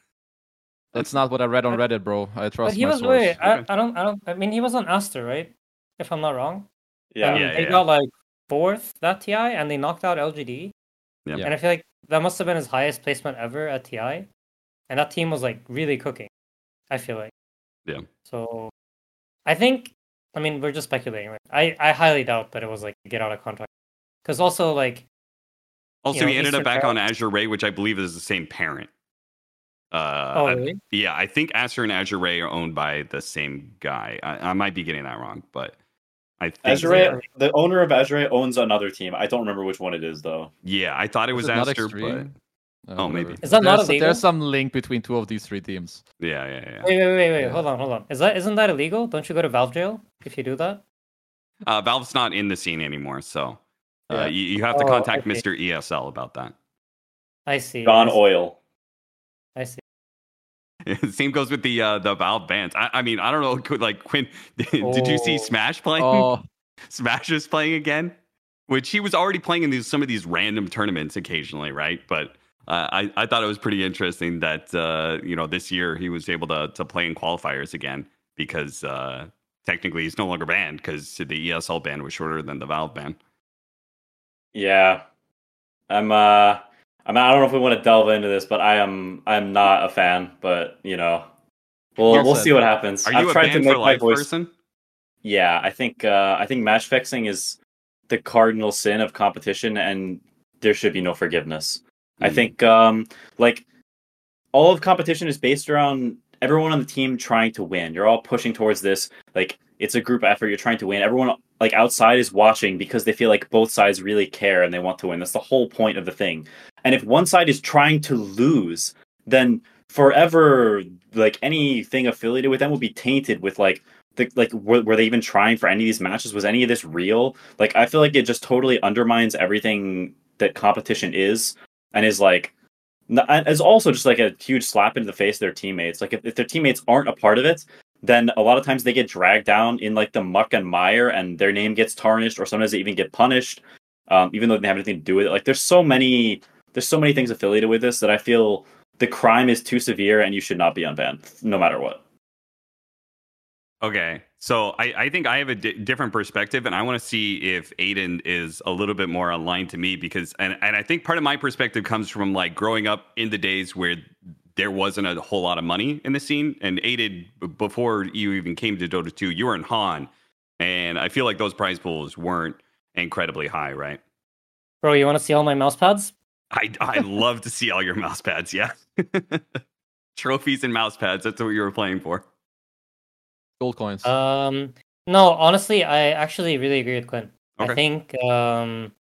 That's not what I read on Reddit, bro. I trust But he my was source. wait, I, Okay. I don't I don't I mean he was on Aster, right? If I'm not wrong. Yeah, And Yeah, they yeah. got like fourth that TI and they knocked out LGD. Yeah. And I feel like that must have been his highest placement ever at TI. And that team was like really cooking. I feel like. Yeah. So I think I mean we're just speculating, right? I, I highly doubt that it was like get out of contract. Because also like Also, know, he ended up Eastern back on Azure Ray, which I believe is the same parent. Uh, oh I- really? yeah, I think Aster and Azure Ray are owned by the same guy. I, I might be getting that wrong, but I think Azure, Yeah. the owner of Azure owns another team. I don't remember which one it is though. yeah, I thought it was Is it Aster, but Xtreme? Uh, Oh, maybe. Is that not there's, illegal? There's some link between two of these three teams. yeah, yeah, yeah. Wait, wait, wait, wait, Yeah. hold on, hold on. Is that isn't that illegal? Don't you go to Valve jail if you do that? Uh, Valve's not in the scene anymore, so uh, Yeah. you, you have to Oh, contact okay. Mr. ESL about that. I see. John I see, Oil. I see. Same goes with the uh, the Valve bans. I, I mean, I don't know. Like, Quinn, did you see Oh. Smash playing? Oh, Smash is playing again, which he was already playing in these some of these random tournaments occasionally, right? But uh, I I thought it was pretty interesting that uh, you know this year he was able to to play in qualifiers again because uh, technically he's no longer banned because the ESL ban was shorter than the Valve ban. Yeah, I'm. uh I mean, I don't know if we want to delve into this, but I am. I'm not a fan. But you know, we'll You're we'll set. see what happens. Are I've you a tried to make my voice. person? Yeah, I think. uh I think match fixing is the cardinal sin of competition, and there should be no forgiveness. I Mm. think um like all of competition is based around everyone on the team trying to win. You're all pushing towards this. Like it's a group effort. You're trying to win. Everyone like outside is watching because they feel like both sides really care and they want to win. That's the whole point of the thing. And if one side is trying to lose, then forever like anything affiliated with them will be tainted with like the, like were, were they even trying for any of these matches was any of this real like i feel like it just totally undermines everything that competition is and is like is also just like a huge slap into the face of their teammates. Like if, if their teammates aren't a part of it then a lot of times they get dragged down in like the muck and mire and their name gets tarnished or sometimes they even get punished um, even though they have anything to do with it. Like there's so many there's so many things affiliated with this that i feel the crime is too severe and you should not be unbanned no matter what. Okay, so I, I think I have a di- different perspective, and I want to see if Aiden is a little bit more aligned to me because, and, and I think part of my perspective comes from like growing up in the days where there wasn't a whole lot of money in the scene. And Aiden, before you even came to Dota 2, you were in HoN, and I feel like those prize pools weren't incredibly high, right? Bro, you want to see all my mouse pads? I I love to see all your mouse pads, yeah. Trophies and mouse pads, that's what you were playing for. Gold coins. Um, no, honestly, I actually really agree with Quinn. Okay. I think um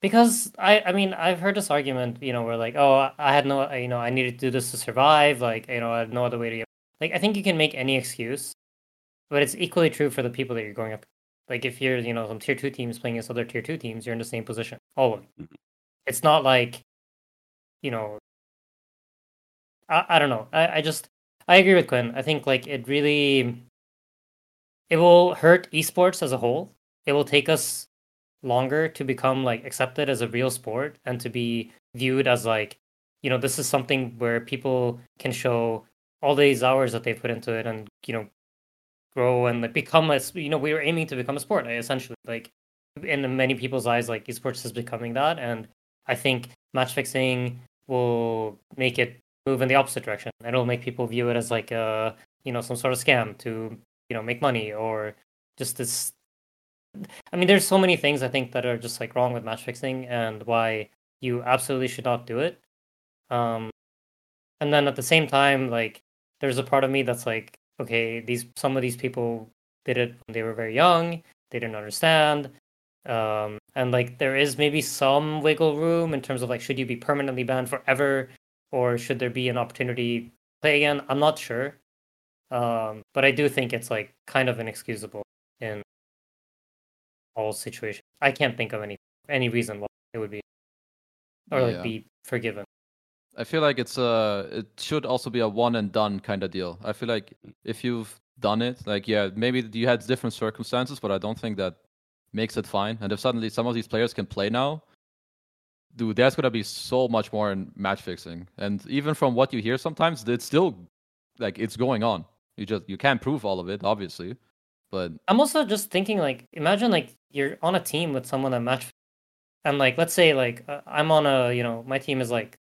because I I mean I've heard this argument, you know, where like, oh, I had no, you know, I needed to do this to survive, like, you know, I had no other way to get. Like, I think you can make any excuse, but it's equally true for the people that you're going up. Like, if you're, you know, some tier two teams playing against other tier two teams, you're in the same position, all of them. Mhm. It's not like, you know, I I don't know. I I just I agree with Quinn. I think like it really it will hurt esports as a whole. It will take us longer to become like accepted as a real sport and to be viewed as like you know this is something where people can show all these hours that they put into it and you know grow and like become a you know we were aiming to become a sport eh, essentially like in many people's eyes like esports is becoming that and i think match fixing will make it move in the opposite direction it'll make people view it as like a you know some sort of scam to you know make money or just this I mean, there's so many things I think that are just like wrong with match fixing and why you absolutely should not do it. Um, and then at the same time, like there's a part of me that's like, okay, these some of these people did it when they were very young, they didn't understand, um, and like there is maybe some wiggle room in terms of like should you be permanently banned forever or should there be an opportunity to play again? I'm not sure, um, but I do think it's like kind of inexcusable in all situations. I can't think of any any reason why it would be or like be forgiven. I feel like it's a it should also be a one and done kind of deal. I feel like if you've done it, like yeah, maybe you had different circumstances, but I don't think that makes it fine. And if suddenly some of these players can play now, dude, there's gonna be so much more in match fixing. And even from what you hear sometimes, it's still like it's going on. You just you can't prove all of it, obviously. But I'm also just thinking like imagine like you're on a team with someone that match and like let's say like uh, I'm on a you know my team is like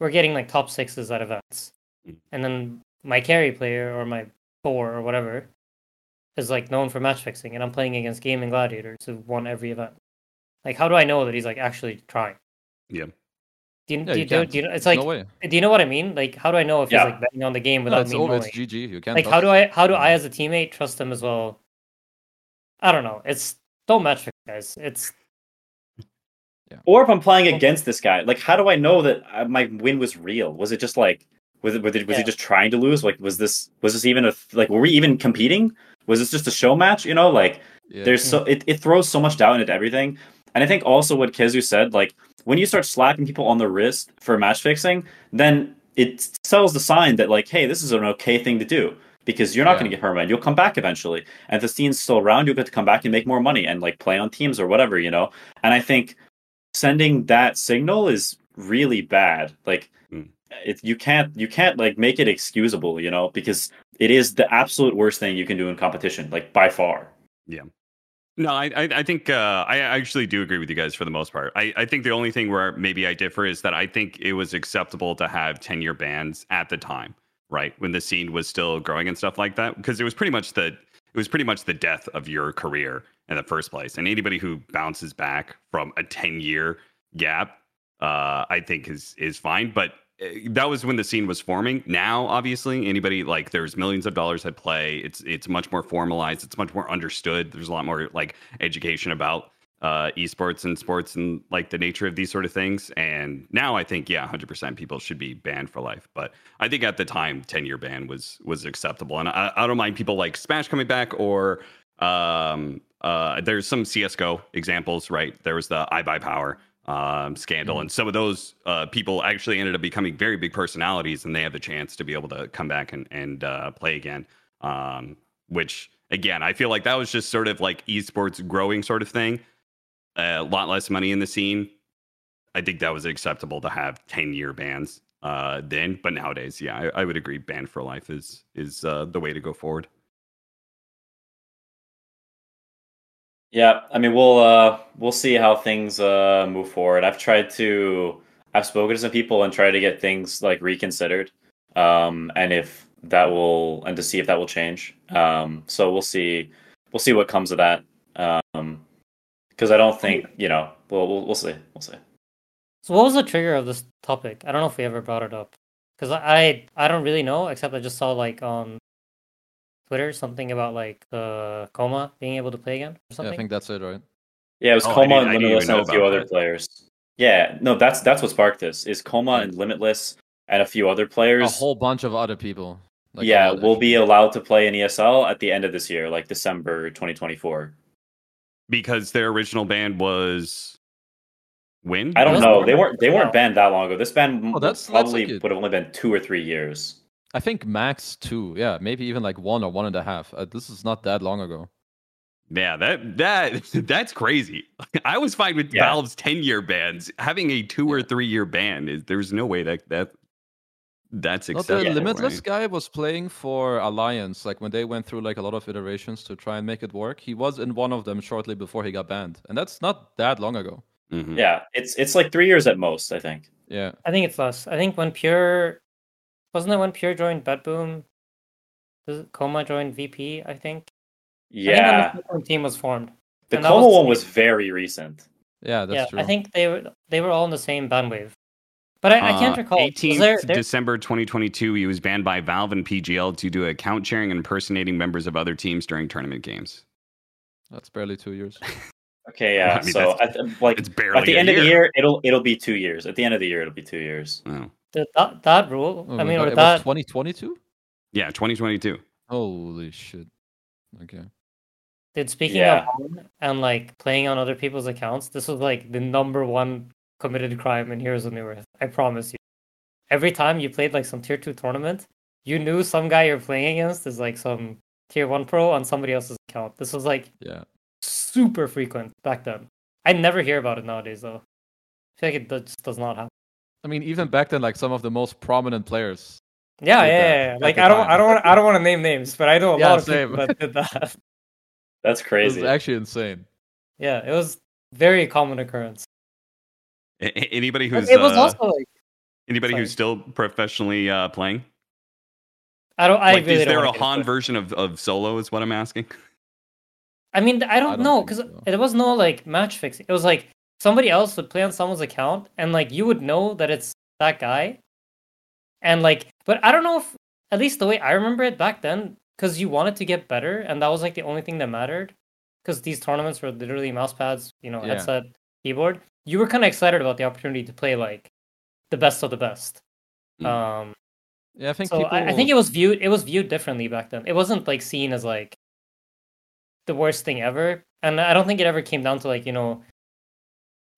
we're getting like top sixes at events Mhm. and then my carry player or my four or whatever is like known for match fixing and I'm playing against gaming gladiators who've won every event. Like how do I know that he's like actually trying? Yeah. Do you, yeah, do, you you, do, do you know it's like no way. do you know what I mean? Like how do I know if Yeah. he's like betting on the game No, without it's me over. knowing? It's GG. You can't. like how do I how do I as a teammate trust him as well? I don't know. It's don't match guys. It's yeah. Or if I'm playing against this guy, like how do I know that uh, my win was real? Was it just like was it was, it, was he just trying to lose? Like was this was this even a like were we even competing? Was this just a show match? You know, like Yeah. there's so it, it throws so much doubt into everything. And I think also what Khezu said, like when you start slapping people on the wrist for match fixing, then it sells the sign that like, hey, this is an okay thing to do because you're not Yeah. going to get permanent. You'll come back eventually, and if the scene's still around, you'll get to come back and make more money and like play on teams or whatever, you know. And I think sending that signal is really bad. Like, Mm. it, you can't you can't like make it excusable, you know, because it is the absolute worst thing you can do in competition, like by far. No, I I, think uh, I actually do agree with you guys for the most part. I, I think the only thing where maybe I differ is that I think it was acceptable to have ten year bans at the time, right when the scene was still growing and stuff like that, because it was pretty much the it was pretty much the death of your career in the first place. And anybody who bounces back from a ten year gap, uh, I think is is fine. But that was when the scene was forming. Now, obviously, anybody like there's millions of dollars at play. It's it's much more formalized. It's much more understood. There's a lot more like education about uh, esports and sports and like the nature of these sort of things. And now I think yeah, 100% people should be banned for life. But I think at the time, 10 year ban was was acceptable. And I, I don't mind people like Smash coming back or um uh there's some CS:GO examples, right? There was the iBUYPOWER um, scandal, and some of those uh, people actually ended up becoming very big personalities, and they have the chance to be able to come back and and uh, play again. Um, which again, I feel like that was just sort of like esports growing sort of thing. A lot less money in the scene. I think that was acceptable to have ten year bans uh, then, but nowadays, yeah, I, I would agree. Ban for life is is uh, the way to go forward. Yeah, I mean we'll uh we'll see how things uh move forward. I've tried to I've spoken to some people and tried to get things like reconsidered. Um and if that will and to see if that will change. Um so we'll see we'll see what comes of that. Um cuz I don't think, you know, we'll we'll, we'll see. We'll see. so. What was the trigger of this topic? I don't know if we ever brought it up because I I don't really know except I just saw like on Twitter something about like uh Coma being able to play again or Yeah, something. I think that's it, right? Yeah, it was Oh, Coma didn't- and I Limitless and a few other that. players. Yeah, no, that's that's what sparked this. Is Coma and Limitless and a few other players. A whole bunch of other people. Like, yeah, lot, will be allowed to play in ESL at the end of this year, like December 2024. because their original ban was when? I don't know. They weren't they weren't banned that long ago. This ban Oh, would that's- that's probably like it. would have only been two or three years. I think max two. Yeah, maybe even like one or one and a half. Uh, this is not that long ago. Yeah, that that that's crazy. I was fine with Yeah. Valve's ten year bans. Having a two or three year ban is there's no way that that that's Not the limitless right? guy was playing for Alliance, like when they went through like a lot of iterations to try and make it work. He was in one of them shortly before he got banned, and that's not that long ago. Mhm. Yeah, it's it's like three years at most. I think. Yeah, I think it's less. I think when Pure wasn't it when Pure joined BetBoom? Does it- Coma joined VP? I think. I think Yeah, when the team was formed. the and Coma was- one was very recent. yeah, that's yeah, true. I think they were they were all in the same bandwave. But I, I can't Uh, recall. 18th there, there, December 2022, he was banned by Valve and PGL due to account sharing and impersonating members of other teams during tournament games. that's barely two years. Okay, yeah. I mean, so at, like It's barely at the a end of the year. year, it'll it'll be two years. At the end of the year, it'll be two years. Oh. The- that, that rule. Oh, I mean, it with that 2022. Yeah, 2022. Holy shit. Okay. Dude, speaking Yeah. of and like playing on other people's accounts, this was like the number one committed crime in Heroes of Newerth. I promise you. Every time you played like some tier two tournament, you knew some guy you're playing against is like some tier one pro on somebody else's account. This was like Yeah. super frequent back then. I never hear about it nowadays though. I feel like it do- just does not happen. I mean, even back then, like some of the most prominent players. Yeah, yeah, yeah, yeah. Like I don't. I don't, want, I don't want to name names, but I know a Yeah, lot of same. people that did that. That's It was crazy. actually insane. yeah, it was very common occurrence. A- a- anybody who's it was uh, also like anybody sorry. who's still professionally uh, playing? I don't. I like, really is don't there a HoN version of, of solo? Is what I'm asking. I mean, I don't, don't know because so. there was no like match fixing. It was like somebody else would play on someone's account, and like you would know that it's that guy, and like, but I don't know if at least the way I remember it back then, because you wanted to get better, and that was like the only thing that mattered, because these tournaments were literally mouse pads, you know, Yeah. headset, keyboard. You were kind of excited about the opportunity to play like the best of the best. Mm. Um, Yeah, I think so people. I, I think it was viewed it was viewed differently back then. It wasn't like seen as like the worst thing ever, and I don't think it ever came down to like you know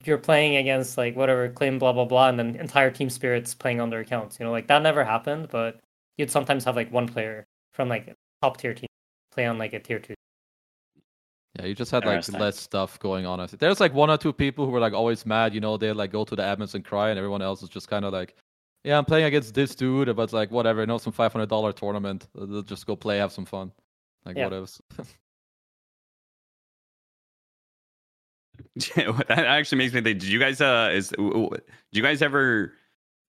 you're playing against like whatever claim blah blah blah, and then entire team spirits playing on their accounts. You know, like that never happened, but you'd sometimes have like one player from like a top tier team play on like a tier two. Yeah, you just had like less stuff going on. There's like one or two people who were like always mad, you know, they like go to the admins and cry, and everyone else is just kind of like, yeah, I'm playing against this dude, but like whatever, you know, some five hundred dollar tournament. They'll just go play, have some fun, like Yeah. what that actually makes me think. Did you guys uh is w- w- did you guys ever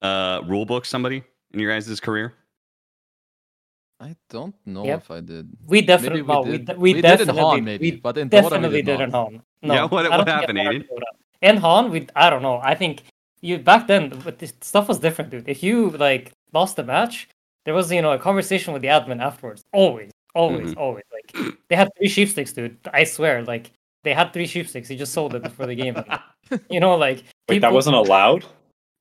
uh rule book somebody in your guys' career? I don't know Yep. if I did. We definitely, we well, we, did. de- we, We did in definitely, HoN, maybe, we but in Dota we definitely did did in not. HoN. No, Yeah, what- I don't what happened, in HoN Aiden? we In HoN, we I don't know. I think you back then, but this stuff was different, dude. If you like lost the match, there was you know a conversation with the admin afterwards. Always, always, Mm-hmm. always. Like they had three sheepsticks, dude. I swear, like they had three sheepsticks. He just sold it before the game. you know, like Wait, that wasn't allowed.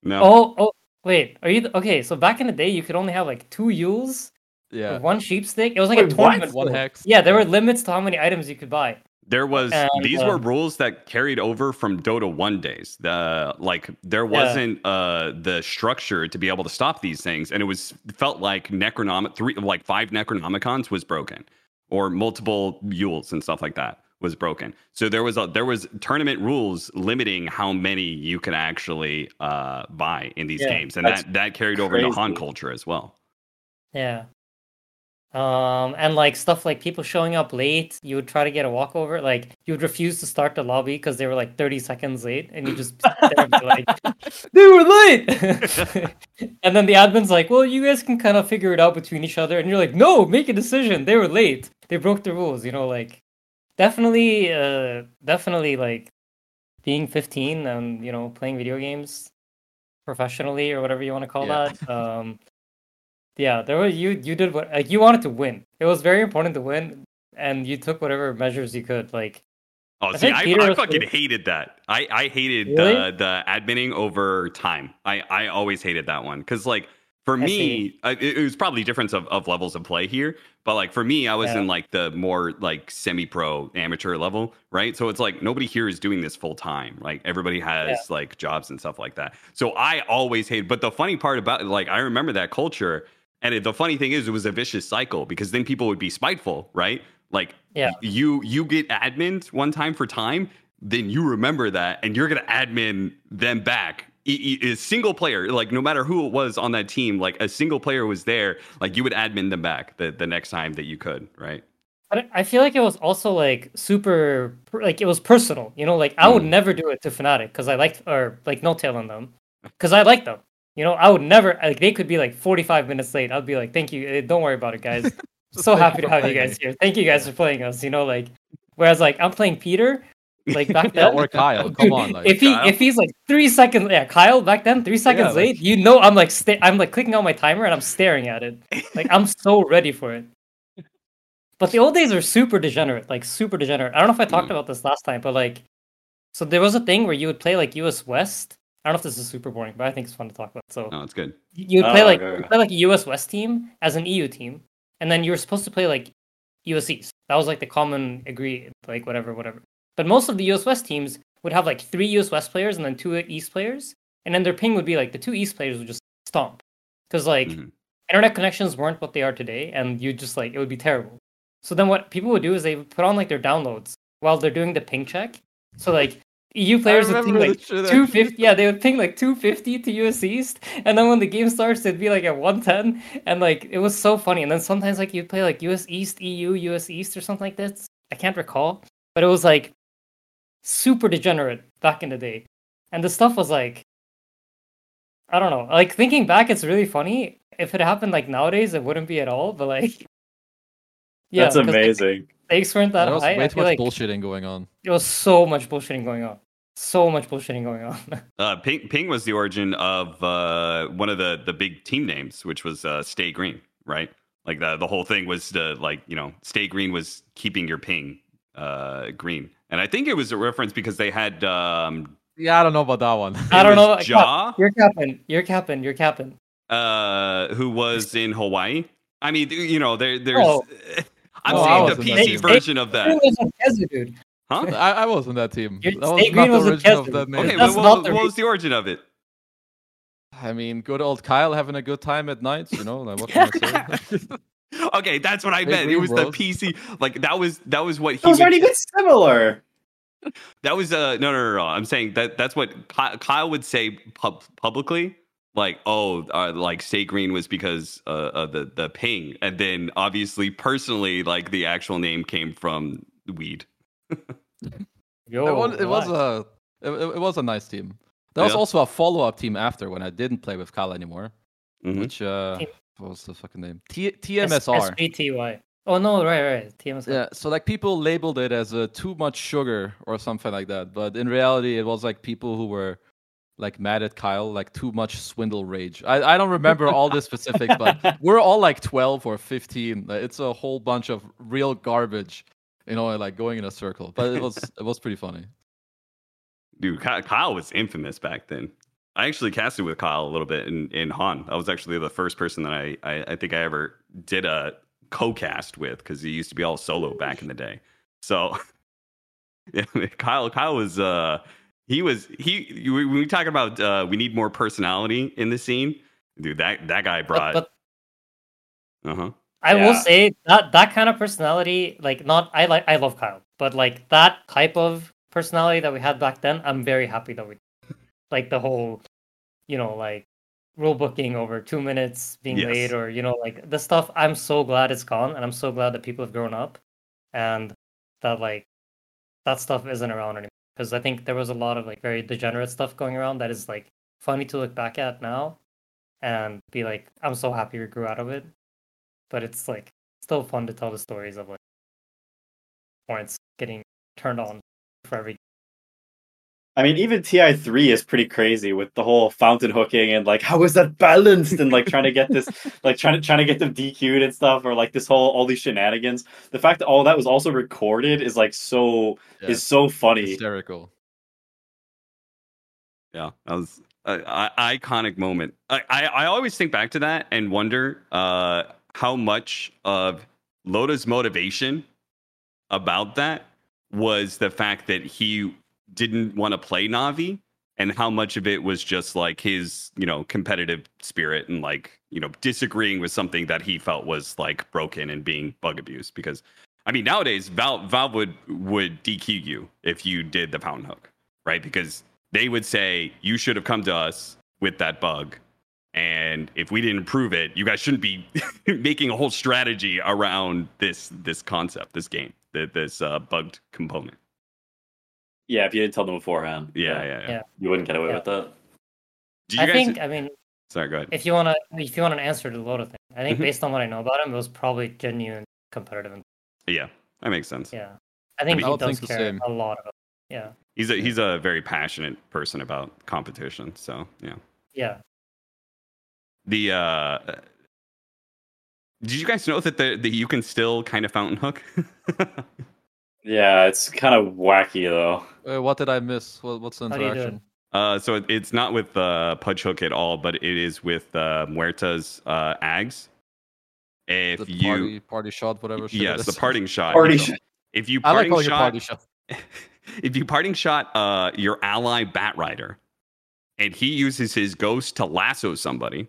No. Oh, oh, wait. Are you okay? So back in the day, you could only have like two Euls Yeah, one sheepstick. It was like Wait, a what? tournament. one hex. Yeah, there were limits to how many items you could buy. There was And, these were um, rules that carried over from Dota 1 days. The like there wasn't uh the structure to be able to stop these things and it was felt like Necronomic three like five Necronomicons was broken or multiple Euls and stuff like that was broken. So there was a there was tournament rules limiting how many you could actually uh buy in these Yeah, games and that that carried over into HoN culture as well. Yeah. Um, and like stuff like people showing up late, you would try to get a walkover. Like you would refuse to start the lobby because they were like 30 seconds late, and you just sit there and like, they were late. and then the admin's like, well, you guys can kind of figure it out between each other, and you're like, no, make a decision. They were late. They broke the rules. You know, like definitely, uh, definitely like being 15 and you know playing video games professionally or whatever you want to call Yeah. that. Um, yeah, there was you. You did what like you wanted to win. It was very important to win, and you took whatever measures you could. Like Oh, I see, I, I fucking the- hated that. I, I hated Really? the the adminning over time. I, I always hated that one because like for I me. I, it, was probably difference of, of levels of play here. But like for me, I was Yeah. in like the more like semi pro amateur level, right? So it's like nobody here is doing this full time. Like everybody has Yeah. like jobs and stuff like that. So I always hated. But the funny part about like I remember that culture. And it, the funny thing is, it was a vicious cycle because then people would be spiteful, right? Like Yeah. you you get admin one time for time, then you remember that, and you're gonna admin them back. A single player, like no matter who it was on that team, like a single player was there, like you would admin them back the, the next time that you could, right? But I feel like it was also like super, like it was personal. You know, like I would Mm. never do it to Fnatic because I liked, or like Notail on them because I like them. You know, I would never like they could be like 45 minutes late. I'd be like, thank you, eh, don't worry about it, guys. so happy to have you guys here. Thank you guys for playing us. You know, like whereas like I'm playing Peter, like back Yeah, then. or Kyle. Come on, like if he Kyle. if he's like three seconds, yeah, Kyle back then three seconds like- late, you know I'm like sta- I'm like clicking on my timer and I'm staring at it, like I'm so ready for it. But the old days are super degenerate, like super degenerate. I don't know if I talked Mm. about this last time, but like, so there was a thing where you would play like US West. I don't know if this is super boring, but I think it's fun to talk about. So No, it's good. you would play Oh, like okay. play like a US West team as an EU team, and then you were supposed to play like US East. That was like the common agree, like whatever, whatever. But most of the US West teams would have like three US West players and then two East players, and then their ping would be like the two East players would just stomp because like Mhm. internet connections weren't what they are today, and you just like it would be terrible. So then what people would do is they would put on like their downloads while they're doing the ping check. So like EU players would ping like two fifty. Yeah, they would ping like two fifty to US East, and then when the game starts, it'd be like at one ten, and like it was so funny. And then sometimes like you'd play like US East, EU, US East, or something like this. I can't recall, but it was like super degenerate back in the day, and the stuff was like, I don't know. Like thinking back, it's really funny. If it happened like nowadays, it wouldn't be at all. But like, yeah, That's 'cause the amazing. Stakes weren't that there was high. way too much like bullshitting going on. there was so much bullshitting going on. So much bullshitting going on. Uh, Ping, Ping was the origin of uh, one of the the big team names, which was uh, Stay Green, right? Like the the whole thing was to like you know Stay Green was keeping your ping uh, green, and I think it was a reference because they had um, Yeah, I don't know about that one. I don't know. was Jaw, You're capping. You're capping. You're capping. uh, who was in Hawaii. I mean, you know, there there's. Oh. I'm No, I saying the in that PC team. version of that, was with Khezu, dude. huh? I, I was in that team. Your That was State not Green the was a origin of that name. Okay, That's but not what, the what was the origin of it? I mean, good old Kyle having a good time at nights, you know. Like, what can I say? Okay, that's what I meant. It Green was the PC. Like that was that was what he. Those would- aren't even similar. That was uh no no no no. I'm saying that that's what Kyle would say pub- publicly. Like oh, uh, like Stay Green was because uh, of the the ping, and then obviously personally, like the actual name came from weed. Yo, it was, it was a it, it- it was a nice team. There was also a follow up team after when I didn't play with Kyle anymore, Mhm. which uh, Team- what was the fucking name? T- S- TMSR. SPTY. Oh no, right, right. TMSR. Yeah, so like people labeled it as a too much sugar or something like that, but in reality, it was like people who were like mad at Kyle, like too much swindle rage. I, I don't remember all the specifics, but we're all like 12 or 15. It's a whole bunch of real garbage, you know, like going in a circle. But it was it was pretty funny. Dude, Kyle was infamous back then. I actually casted with Kyle a little bit in in HoN. I was actually the first person that I I, I think I ever did a co-cast with because he used to be all solo back in the day. So yeah, Kyle Kyle was uh he was he when we talk about uh we need more personality in the scene, dude that that guy brought but uh huh I will say that that kind of personality, like not I like I love Kyle, but like that type of personality that we had back then, I'm very happy that we like the whole, you know, like rule booking over two minutes being Yes. late or you know like the stuff. I'm so glad it's gone, and I'm so glad that people have grown up, and that like that stuff isn't around anymore. Because I think there was a lot of like very degenerate stuff going around that is like funny to look back at now, and be like, I'm so happy we grew out of it but it's like still fun to tell the stories of like points getting turned on for every I mean, even TI three is pretty crazy with the whole fountain hooking and like how is that balanced and like trying to get this like trying to trying to get them DQ'd and stuff or like this whole all these shenanigans. The fact that all that was also recorded is like so Yeah, is so funny. hysterical. Yeah, that was an iconic moment. I, I I always think back to that and wonder uh, how much of Loda's motivation about that was the fact that he didn't want to play Navi, and how much of it was just like his you know competitive spirit and like you know disagreeing with something that he felt was like broken and being bug abused. Because I mean nowadays Valve Valve would would DQ you if you did the fountain hook, right? Because they would say you should have come to us with that bug and if we didn't prove it you guys shouldn't be making a whole strategy around this this concept this game th- this uh, bugged component Yeah, if you didn't tell them beforehand, yeah yeah yeah, Yeah. you wouldn't get away Yeah. with that. Did you I guys think I mean sorry go ahead if you wanna if you want an answer to the Loda thing, I think Mhm. based on what I know about him, it was probably genuine competitive. And, yeah that makes sense yeah, I think mean, he does care a lot about. Yeah, he's a he's a very passionate person about competition so yeah yeah. the uh did you guys know that the, that you can still kind of fountain hook Yeah, it's kind of wacky though. Uh, what did I miss? What, what's the How do you do interaction? Uh, so it- it's not with uh, Pudge Hook at all, but it is with uh, Muerta's uh, Aghs. If The you, party, party shot, whatever. shit it yes, the is. parting shot. Party if, shot. if you I like parting calling it shot, party shot. if you parting shot uh, your ally Batrider, and he uses his ghost to lasso somebody,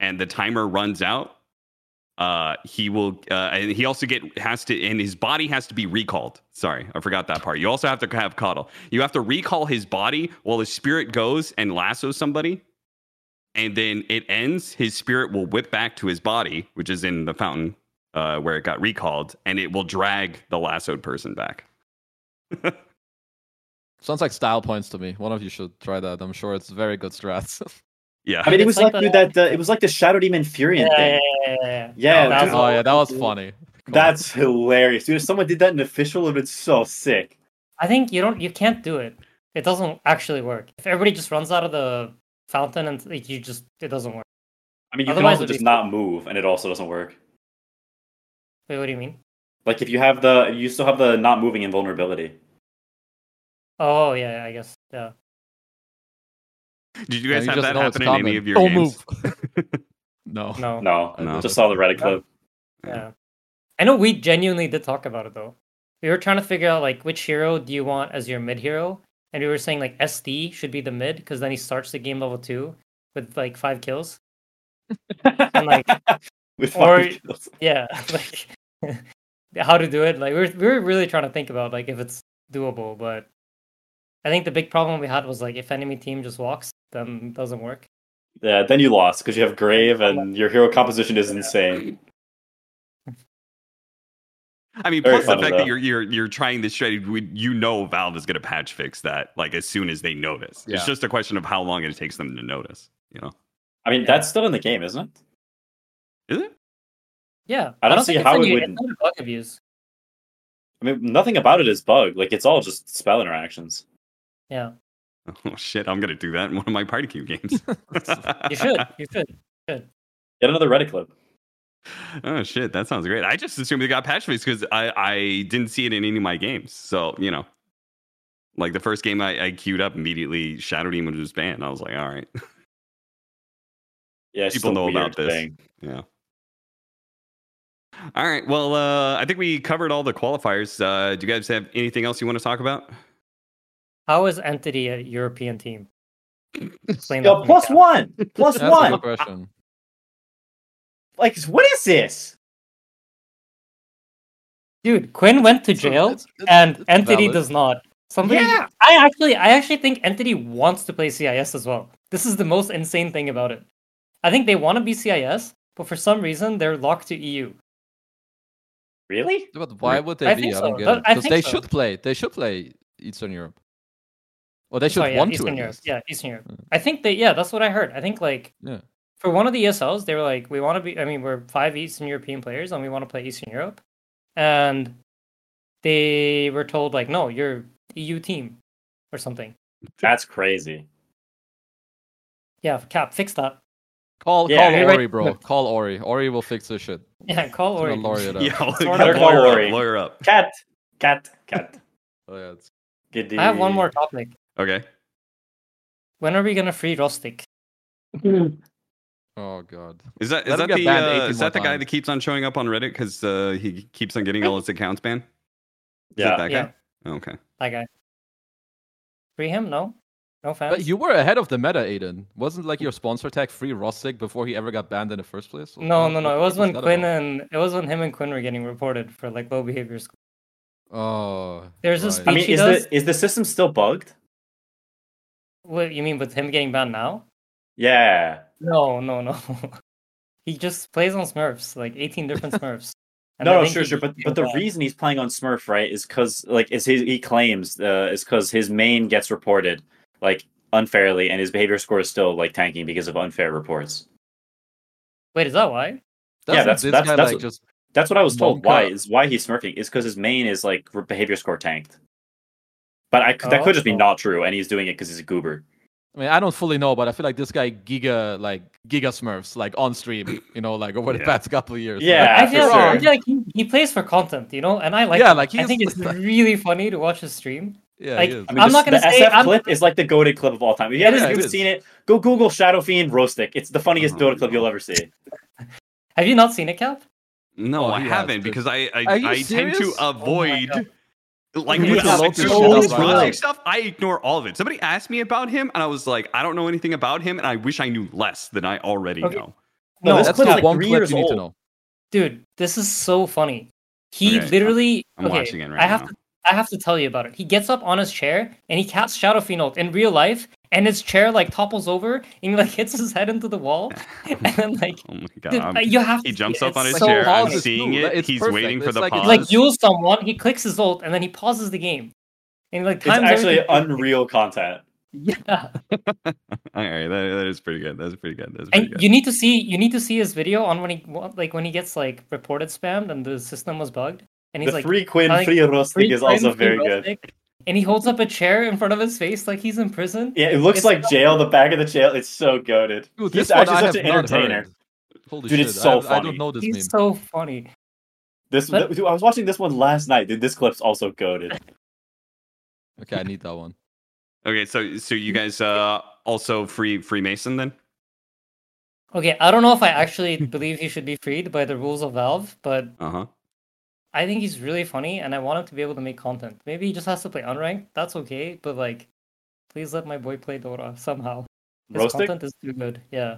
and the timer runs out, uh, he will, uh, and he also get has to, and his body has to be recalled. Sorry, I forgot that part. You also have to have cuddle. You have to recall his body while his spirit goes and lassos somebody, and then it ends. His spirit will whip back to his body, which is in the fountain uh, where it got recalled, and it will drag the lassoed person back. Sounds like style points to me. One of you should try that. I'm sure it's very good strats. Yeah. I mean, it was like like, the- that uh, it was like the Shadow Demon Furion Yeah, thing. yeah, yeah, yeah. Yeah, Oh, that dude. was oh yeah, that was funny. Come on. That's hilarious, dude. If someone did that in official, it would have been so sick. I think you don't. You can't do it. It doesn't actually work. If everybody just runs out of the fountain and like, you just, it doesn't work. I mean, you Otherwise can also it'd be just not move, and it also doesn't work. Wait, what do you mean? Like if you have the, you still have the not moving invulnerability. Oh yeah, I guess yeah. Did you guys you have that know it's happen in any coming. Oh, of your Don't games? No. No, No, I No. just saw the Reddit clip. Yeah. I know we genuinely did talk about it though. We were trying to figure out like which hero do you want as your mid hero, and we were saying like SD should be the mid because then he starts the game level two with like five kills. And, like, With or- kills. Yeah, like how to do it. Like we were we were really trying to think about like if it's doable, but I think the big problem we had was like if enemy team just walks, then it doesn't work. yeah, then you lost because you have Grave and your hero composition is insane. I mean, Very plus the fact though. that you're you're you're trying this strategy, you know Valve is going to patch fix that like as soon as they notice. Yeah. It's just a question of how long it takes them to notice. You know, I mean, Yeah. that's still in the game, isn't it? is it? Yeah, I don't see how it wouldn't. It's not bug abuse. I mean, nothing about it is bug. Like it's all just spell interactions. Yeah, Oh shit! I'm going to do that in one of my party cube games. you should. You should. Should Get another Reddit clip. oh shit! That sounds great. I just assumed it got patch fixed because I I didn't see it in any of my games. So you know, like the first game I, I queued up immediately, Shadow Demon was banned. I was like, all right, Yeah, People know about this. thing. yeah. All right. Well, uh, I think we covered all the qualifiers. Uh, do you guys have anything else you want to talk about? How is Entity a European team? Explain that Yo, to me, plus Cal. one, That's a one. good question. Like, what is this? Dude, Quinn went to It's- jail, it's- it's- and it's Entity valid. does not. Somebody, Yeah. I actually, I actually think Entity wants to play CIS as well. This is the most insane thing about it. I think they want to be CIS, but for some reason they're locked to EU. Really? But why would they I be? think I don't get That- it. Because they so. should play. They should play Eastern Europe. Or they should Sorry, yeah, want Eastern to. at Europe. Yeah, Eastern Europe. Mm. I think they, yeah, that's what I heard. I think like Yeah. for one of the ESLs, they were like, we want to be. I mean, we're five Eastern European players, and we want to play Eastern Europe, and they were told like, no, you're EU team or something. That's crazy. Yeah, Cap, fix that. Call Yeah, call Ori, right. bro. Call Ori. Ori will fix this shit. Yeah, call Ori. gonna lawyer it up. Yeah, Sort lawyer up, lawyer up. Cat, cat, cat. Oh yeah, it's Giddy. I have one more topic. Okay. When are we gonna free Rostic? oh god. Is that is Let that the uh, is that the guy times. that keeps on showing up on Reddit because uh, he keeps on getting all his accounts banned? Is Yeah. it that Yeah. guy? Oh, okay. That guy. Free him? No? No fans? But you were ahead of the meta, Aiden. Wasn't like your sponsor tag free Rostic before he ever got banned in the first place? No, What- no, no. It was was when Quinn about? and it was when him and Quinn were getting reported for like low behavior. score. Oh. There's a speech- I mean, he is does- the is the system still bugged? What you mean with him getting banned now? Yeah. No, no, no. he just plays on Smurfs, like 18 different Smurfs. And I No, no, sure, sure. But but the got banned. reason he's playing on Smurf, right, is because like is his he claims uh, is because his main gets reported like unfairly, and his behavior score is still like tanking because of unfair reports. Wait, is that why? Doesn't that's- that's- guy that's like what- just That's what I was told. Wonka. Why is why he's smurfing is because his main is like behavior score tanked. But I could that could just be Oh. not true, and he's doing it because he's a goober. I mean, I don't fully know, but I feel like this guy giga like giga smurfs like on stream, you know, like over the Yeah. past couple of years. Yeah, I for feel, sure. I feel like he, he plays for content, you know, and I like. Yeah, him. like, I think it's really funny to watch his stream. yeah, like, he is. I mean, I'm this- not gonna the say- SF I'm- clip is like the goaded clip of all time. If you haven't Yeah, it seen it, go Google Shadow Fiend Roastic. It's the funniest mm-hmm. Oh, goaded clip you'll ever see. Have you not seen it, Cap? No, Oh, I haven't dude. because I I, I tend to serious? Oh avoid God. Like You with have like, the show Smurfs us Rostic right. stuff. I ignore all of it. Somebody asked me about him, and I was like, I don't know anything about him, and I wish I knew less than I already Okay. know. No, No, this That's clip's the like one three clip years you need to old. know. dude, this is so funny. He Okay, literally. I'm okay, watching it right I have now. to. I have to tell you about it. He gets up on his chair and he casts Shadow Fiend in real life, and his chair like topples over and he like hits his head into the wall, and then like. Oh my god. Dude, uh, you have he to jumps up on his so chair. I'm seeing too. it. It's He's perfect. waiting for It's the like- pause. it's He, like use someone, he clicks his ult, and then he pauses the game. And like It's times actually everything- unreal content. Yeah. All right, that, that is pretty good. That's pretty good. That's pretty And good. you need to see you need to see his video on when he like when he gets like reported spammed and the system was bugged and he's The like free Quinn free roasting is also Quinn, free very good. Rustic," And he holds up a chair in front of his face like he's in prison. Yeah, it looks It's like so- jail. The back of the jail. It's so goaded. Dude, He's this one actually I such have an entertainer. Holy Dude, shit! it's so I, I funny. don't know this He's meme. so funny. This But- dude, I was watching this one last night. Dude, this clip's also goaded. Okay, I need that one. Okay, so so you guys uh also free Freemason then? Okay, I don't know if I actually believe he should be freed by the rules of Valve, but Uh huh. I think he's really funny and I want him to be able to make content. Maybe he just has to play unranked. That's okay, but like, please let my boy play Dota somehow. His Roastic? content is too good. Yeah.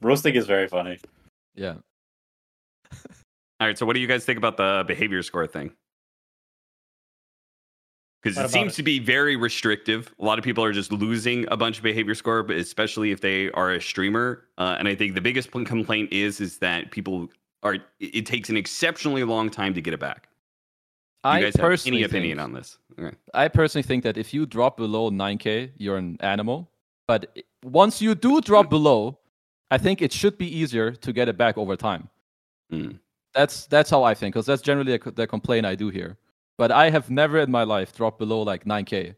Roasting is very funny. Yeah. All right, so what do you guys think about the behavior score thing? Because it seems it? to be very restrictive. A lot of people are just losing a bunch of behavior score, but especially if they are a streamer. Uh, and I think the biggest complaint is is that people are. It, it takes an exceptionally long time to get it back. Do you I guys have personally any opinion think, on this? Okay. I personally think that if you drop below 9k, you're an animal. But once you do drop below, I think it should be easier to get it back over time. Mm. That's that's how I think, because that's generally a the complaint I do here. But I have never in my life dropped below like 9k,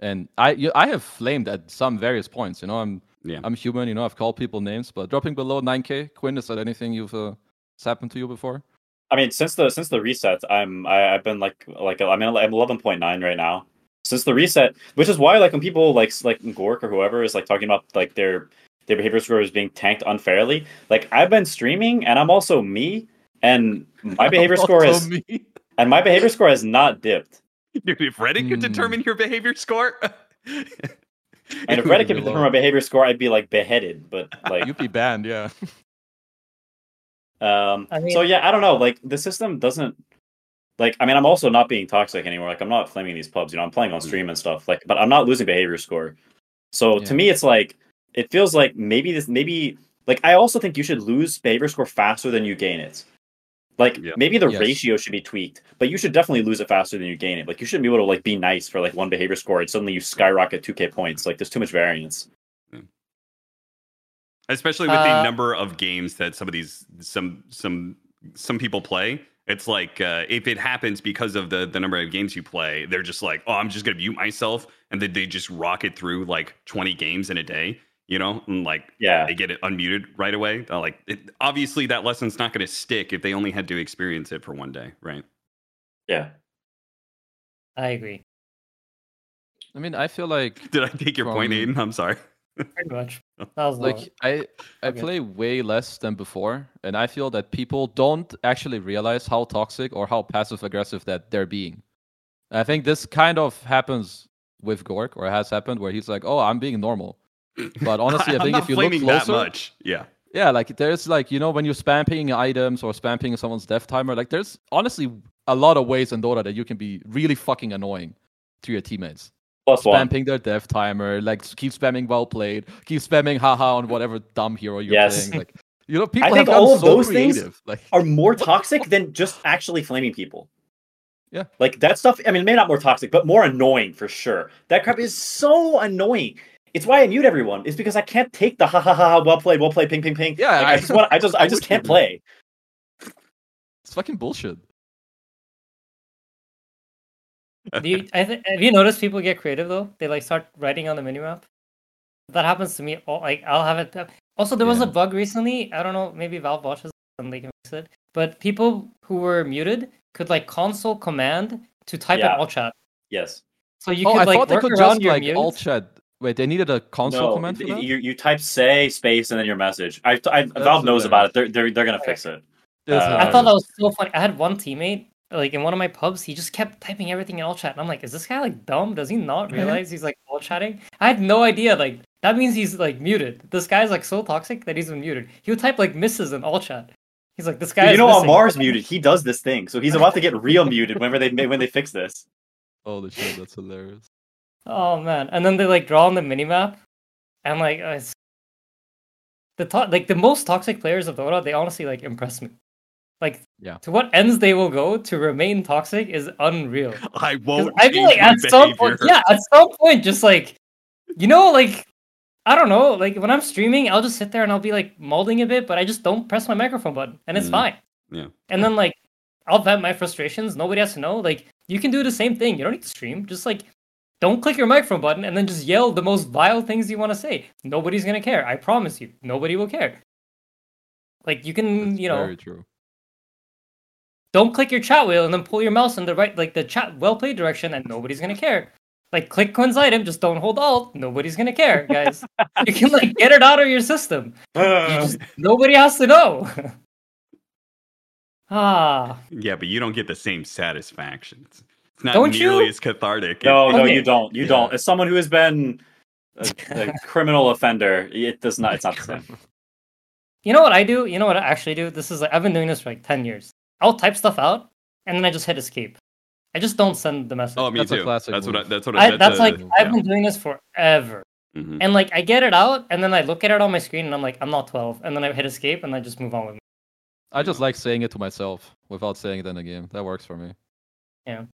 and I you- I have flamed at some various points. You know, I'm Yeah. I'm human. You know, I've called people names, but dropping below 9k, Quinn, is that anything you've uh, has happened to you before? I mean, since the since the reset, I'm I, I've been like like I'm in, I'm eleven point nine right now. Since the reset, which is why like when people like like Gorgc or whoever is like talking about like their their behavior score is being tanked unfairly, like I've been streaming and I'm also me, and my behavior score is me. and my behavior score has not dipped. Dude, if Reddit could Hmm. determine your behavior score, And if Reddit could determine my behavior score, I'd be like beheaded. But like, You'd be banned, yeah. Um, I mean- so yeah, I don't know. Like the system doesn't. Like I mean, I'm also not being toxic anymore. Like I'm not flaming these pubs. You know, I'm playing on stream and stuff. Like, but I'm not losing behavior score. So Yeah. to me, it's like it feels like maybe this maybe like I also think you should lose behavior score faster than you gain it. Like Yeah. maybe the Yes. ratio should be tweaked, but you should definitely lose it faster than you gain it. Like you shouldn't be able to like be nice for like one behavior score and suddenly you skyrocket 2k points. Like there's too much variance. Especially with the Uh, number of games that some of these some some some people play It's like uh, if it happens because of the the number of games you play, they're just like, oh, I'm just gonna mute myself, and then they just rocket through like 20 games in a day, you know, and like Yeah. they get it unmuted right away. Uh, like it, obviously that lesson's not gonna stick if they only had to experience it for one day, right? Yeah. I agree. I mean, I feel like Did I take your point, From- Aiden? I'm sorry. Pretty much. That was like like I I Okay. play way less than before, and I feel that people don't actually realize how toxic or how passive aggressive that they're being. And I think this kind of happens with Gorgc, or has happened, where he's like, "Oh, I'm being normal." But honestly, I I'm think if you look flaming that closer, much, yeah. yeah, like there's like you know when you're spamming items or spamming someone's death timer, like there's honestly a lot of ways in Dota that you can be really fucking annoying to your teammates Plus one. spamming their death timer, like keep spamming well played, keep spamming haha on whatever dumb hero you're Yes. playing. Like you know, people think have gotten all of so those things creative. Like Are more toxic than just actually flaming people. Yeah. Like that stuff. I mean, maybe not more toxic, but more annoying for sure. That crap is so annoying. It's why I mute everyone. It's because I can't take the ha ha ha ha, well played, well played, ping ping ping. Yeah, Like, I, I- just want. I just. I just can't play. it's fucking bullshit. Do you, I th- have you noticed people get creative though? They like start writing on the minimap. That happens to me. All, like I'll have it. Also, there was a bug recently. I don't know. Maybe Valve watches it and they can fix it. But people who were muted could like console command to type Yeah. in all chat. Yes. So you oh, could I like thought they work could around just your like mute. alt chat. Wait, they needed a console no, command for that. you you type say space and then your message. I, I Valve knows about it. They're they're they're gonna fix it. Uh, I thought that was so funny. I had one teammate, like in one of my pubs, he just kept typing everything in all chat. And I'm like, is this guy like dumb? Does he not realize he's like all chatting? I had no idea. Like that means he's like muted. This guy's like so toxic that he's been muted. He would type like misses in all chat. He's like, this guy. you is know, missing. Ammar's muted. He does this thing, so he's about to get real muted whenever they when they fix this. Holy shit, that's hilarious. Oh man! And then they like draw on the minimap, and like it's... the to- like the most toxic players of Dota. They honestly like impress me. Like Yeah. to what ends they will go to remain toxic is unreal. I won't. I feel like my at some point, yeah, at some point, just like you know, like I don't know, like when I'm streaming, I'll just sit there and I'll be like molding a bit, but I just don't press my microphone button, and it's Mm, fine. yeah. And then like I'll vent my frustrations. Nobody has to know. Like you can do the same thing. You don't need to stream. Just like don't click your microphone button and then just yell the most vile things you want to say. Nobody's gonna care. I promise you. Nobody will care. Like you can, That's you know, very true. Don't click your chat wheel and then pull your mouse in the right like the chat well played direction and nobody's gonna care like click quinn's item just don't hold alt nobody's gonna care guys you can like get it out of your system you just, nobody has to know ah Yeah, but you don't get the same satisfaction. It's it's not Don't nearly you? as cathartic. No, It- no, Okay. you don't. You Yeah. don't. As someone who has been a, a criminal offender, it does not. It's not the same. you know what i do you know what i actually do this is like i've been doing this for like 10 years i'll type stuff out and then i just hit escape i just don't send the message Oh, me That's a too. classic That's what. I, that's what. I, that's a- like i've been doing this forever Mhm. and like i get it out and then i look at it on my screen and i'm like i'm not 12 and then i hit escape and i just move on with I just like saying it to myself without saying it in a game. That works for me. I,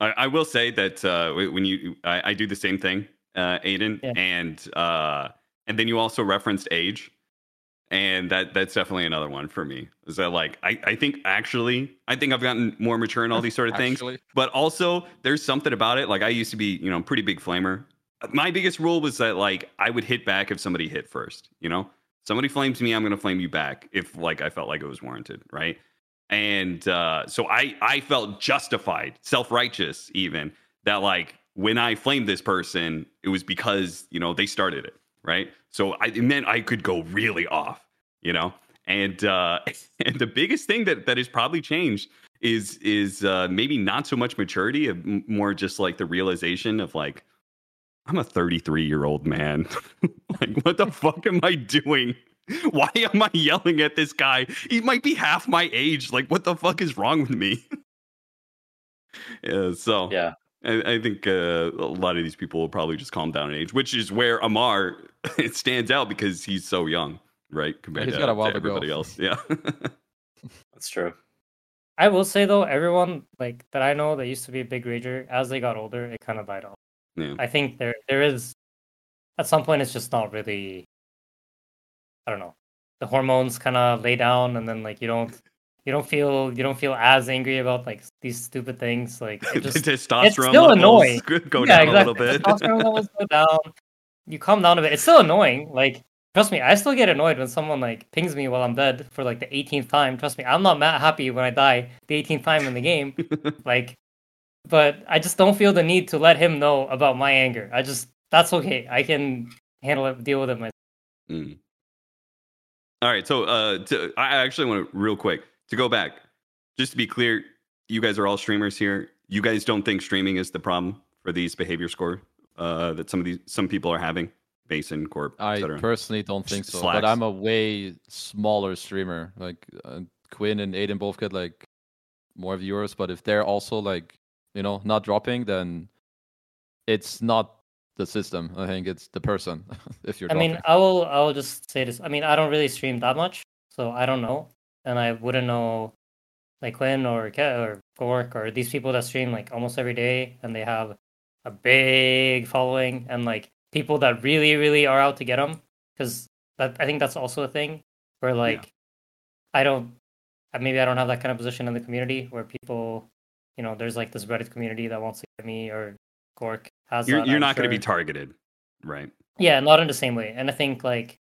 I will say that uh, when you, I, I do the same thing, uh, Aiden, Yeah. and uh, and then you also referenced age, and that that's definitely another one for me. Is that like I, I think actually I think I've gotten more mature in all these sort of things, Actually. but also there's something about it. Like I used to be, you know, pretty big flamer. My biggest rule was that like I would hit back if somebody hit first. You know, somebody flames me, I'm gonna flame you back if like I felt like it was warranted, right? And uh, so I I felt justified, self righteous even that like when I flamed this person, it was because you know they started it, right? So I, it meant I could go really off, you know. And uh, and the biggest thing that that has probably changed is is uh, maybe not so much maturity, of more just like the realization of like I'm a 33 year old man. like what the fuck am I doing? Why am I yelling at this guy? He might be half my age. Like what the fuck is wrong with me? yeah, so Yeah. I, I think uh, a lot of these people will probably just calm down in age, which is where Ammar it stands out because he's so young, right? Compared he's to, got a while to to go. everybody else. Yeah. That's true. I will say though, everyone like that I know that used to be a big rager, as they got older, it kind of died off. yeah. I think there there is at some point it's just not really I don't know. The hormones kind of lay down and then like you don't You don't feel you don't feel as angry about like these stupid things. Like it the just testosterone still annoying. go yeah, down exactly. a little bit. Testosterone levels go down. You calm down a bit. It's still annoying. Like trust me, I still get annoyed when someone like pings me while I'm dead for like the 18th time. Trust me, I'm not mad happy when I die the 18th time in the game. like, but I just don't feel the need to let him know about my anger. I just that's okay. I can handle it, deal with it myself. Mm. All right, so uh, to, I actually want to real quick to go back, just to be clear, you guys are all streamers here. You guys don't think streaming is the problem for these behavior score uh, that some of these some people are having, Basin Corp, I etc. personally don't think so, Slacks. but I'm a way smaller streamer. Like uh, Quinn and Aiden both get like more viewers, but if they're also like you know not dropping, then it's not the system. I think it's the person. if you're I dropping. mean, I will I will just say this. I mean, I don't really stream that much, so I don't know, and I wouldn't know like Quinn or Ke- or Gorgc or these people that stream like almost every day, and they have a big following and like people that really really are out to get them. Because I think that's also a thing where like I don't maybe I don't have that kind of position in the community where people, you know, there's like this Reddit community that wants to get me or Gorgc has. you're that, you're I'm not going to be targeted, right? Yeah, not in the same way. And I think like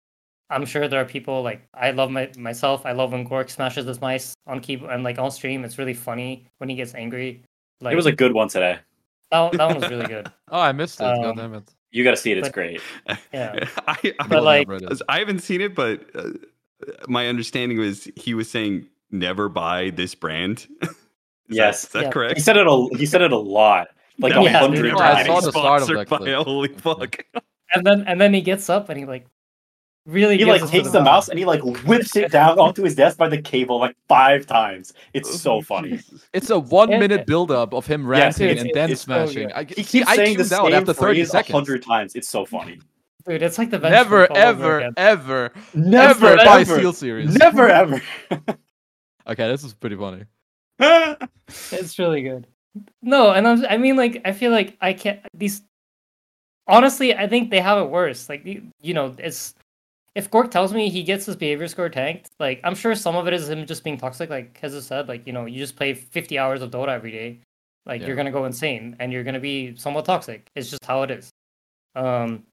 I'm sure there are people like I love my myself. I love when Gorgc smashes his mice on keyboard and like on stream. It's really funny when he gets angry. Like it was a good one today. that, that one was really good. oh, I missed it. um, God damn it. You got to see it. It's But- great. Yeah. I, I, But, like- I haven't seen it, but uh, my understanding was he was saying never buy this brand. Is Yes. that, is that Yeah. correct? He said it a he said it a lot, like Never- a Yeah, hundred dude. I saw the start of Sponsored that by clip. Holy fuck! And then and then he gets up and he like really He like takes the the mouse and he like whips it down onto his desk by the cable like five times. It's so oh, funny. It's a one Yeah. minute build up of him Yes, ranting it's- and then it's so smashing. I, He see, keeps I saying the out same after 30 phrase a seconds. hundred times. It's so funny. Dude, it's like the bench Never, press ever, ever, Never, ever buy ever, SteelSeries. never ever. Okay, this is pretty funny. It's really good. No, and I'm, I mean, like, I feel like I can't. These, honestly, I think they have it worse. Like, you, you know, it's if Gorgc tells me he gets his behavior score tanked, like, I'm sure some of it is him just being toxic. Like Khezu said, like, you know, you just play 50 hours of Dota every day, like, Yeah. you're gonna go insane and you're gonna be somewhat toxic. It's just how it is. Um,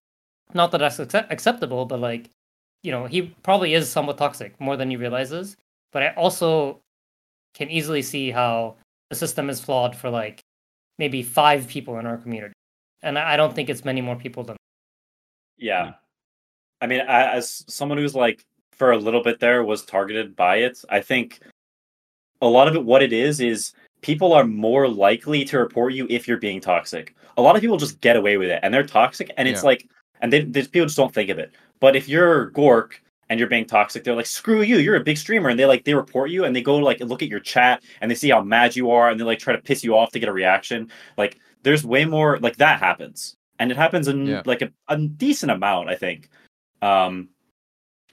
not that that's accept- acceptable, but like, you know, he probably is somewhat toxic more than he realizes. But I also can easily see how the system is flawed for like maybe five people in our community, and I I don't think it's many more people than. Yeah. I mean, I, as someone who's like for a little bit there was targeted by it, I think a lot of it, what it is, is people are more likely to report you if you're being toxic. A lot of people just get away with it and they're toxic, and it's Yeah. like, and they, these people just don't think of it. But if you're Gorgc and you're being toxic, they're like, screw you, you're a big streamer, and they like they report you and they go like look at your chat and they see how mad you are and they like try to piss you off to get a reaction. Like, there's way more like that happens, and it happens in Yeah. like a, a decent amount, I think. Um,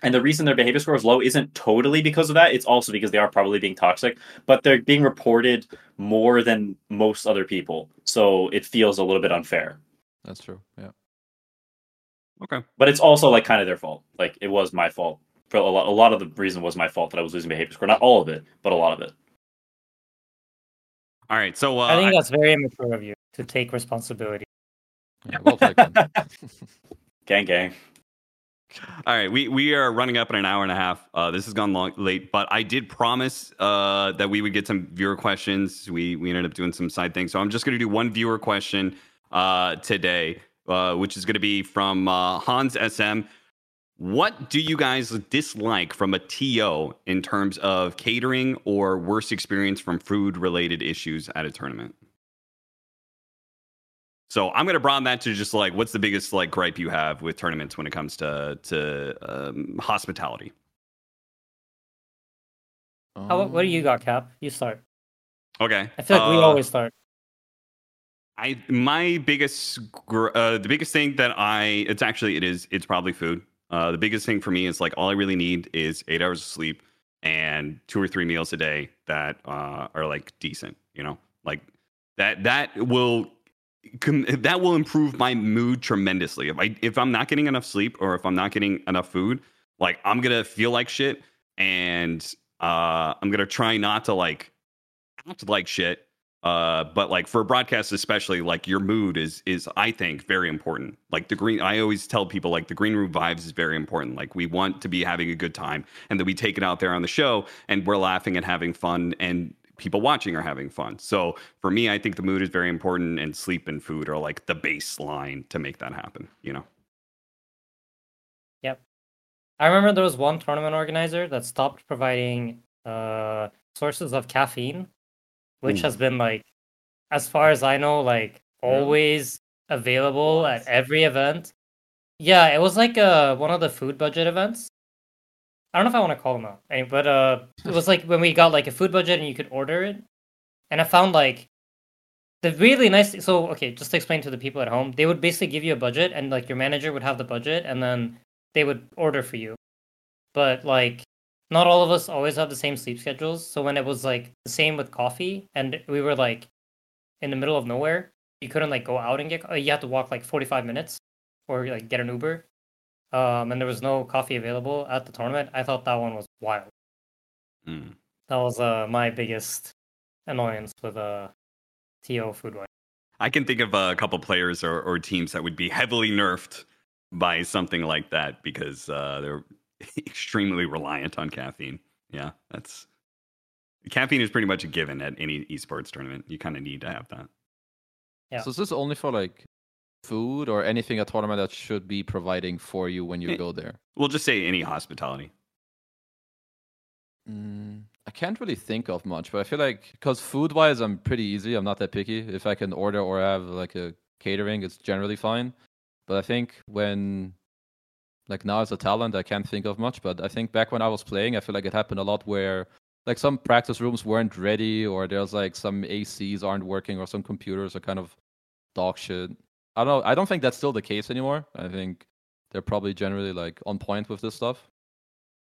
and the reason their behavior score is low isn't totally because of that. It's also because they are probably being toxic, but they're being reported more than most other people. So it feels a little bit unfair. That's true. Yeah. Okay. But it's also like kind of their fault. Like it was my fault. For a lot, a lot of the reason was my fault that I was losing behavior score. Not all of it, but a lot of it. All right. So uh, I think I- that's very immature of you to take responsibility. yeah well taken. Gang, gang. All right, we we are running up in an hour and a half. Uh, this has gone long late, but I did promise uh, that we would get some viewer questions. We we ended up doing some side things, so I'm just going to do one viewer question uh, today, uh, which is going to be from uh, Hans SM. What do you guys dislike from a TO in terms of catering or worst experience from food related issues at a tournament? So I'm gonna broaden that to just like what's the biggest like gripe you have with tournaments when it comes to to um, hospitality. How, what do you Um, got, Cap? You start. Okay, I feel like we uh, always start. I my biggest gr- uh, the biggest thing that I it's actually it is it's probably food. Uh, the biggest thing for me is like all I really need is eight hours of sleep and two or three meals a day that uh, are like decent. You know, like that that will com- that will improve my mood tremendously. If I if I'm not getting enough sleep or if I'm not getting enough food, like I'm gonna feel like shit and Uh, I'm gonna try not to like act like shit. Uh, but like for broadcasts especially, like your mood is is I think very important. Like the green, I always tell people like the green room vibes is very important. Like we want to be having a good time, and that we take it out there on the show, and we're laughing and having fun, and people watching are having fun. So for me, I think the mood is very important, and sleep and food are like the baseline to make that happen. You know. Yep. I remember there was one tournament organizer that stopped providing uh, sources of caffeine, which Ooh. has been like, as far as I know, like always available at every event. Yeah, it was like uh one of the food budget events. I don't know if I want to call them out, but uh, it was like when we got like a food budget and you could order it, and I found like the really nice. So okay, just to explain to the people at home, they would basically give you a budget, and like your manager would have the budget, and then they would order for you. But like, not all of us always have the same sleep schedules. So when it was like the same with coffee, and we were like in the middle of nowhere, you couldn't like go out and get. You had to walk like forty five minutes, or like get an Uber um, and there was no coffee available at the tournament. I thought that one was wild. Mm. That was uh, my biggest annoyance with uh, TO Foodwise. I can think of a couple players or, or teams that would be heavily nerfed by something like that because uh, they're extremely reliant on caffeine. Yeah, that's caffeine is pretty much a given at any esports tournament. You kind of need to have that. Yeah. So is this only for like food or anything a tournament that should be providing for you when you Eh. go there? We'll just say any hospitality. Mm, I can't really think of much, but I feel like because food wise, I'm pretty easy. I'm not that picky. If I can order or have like a catering, it's generally fine. But I think when, like now as a talent, I can't think of much. But I think back when I was playing, I feel like it happened a lot where like some practice rooms weren't ready, or there's like some ACs aren't working, or some computers are kind of dog shit. I don't. know. I don't think that's still the case anymore. I think they're probably generally like on point with this stuff.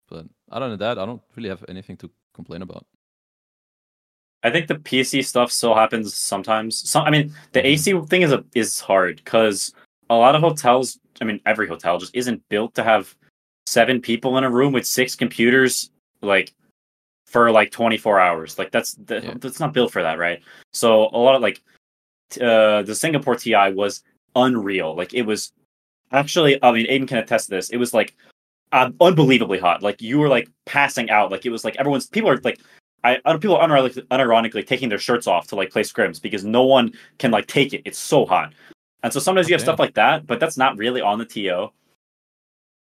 But other than that, I don't really have anything to complain about. I think the PC stuff still happens sometimes. Some, I mean, the AC thing is a is hard because a lot of hotels. I mean, every hotel just isn't built to have seven people in a room with six computers, like for like twenty four hours. Like that's that, Yeah. that's not built for that, right? So a lot of like uh, the Singapore TI was unreal. Like it was actually. I mean, Aiden can attest to this. It was like um, unbelievably hot. Like you were like passing out. Like it was like everyone's people are like I other people are unironically, unironically taking their shirts off to like play scrims because no one can like take it. It's so hot, and so sometimes you have Okay. stuff like that, but that's not really on the TO.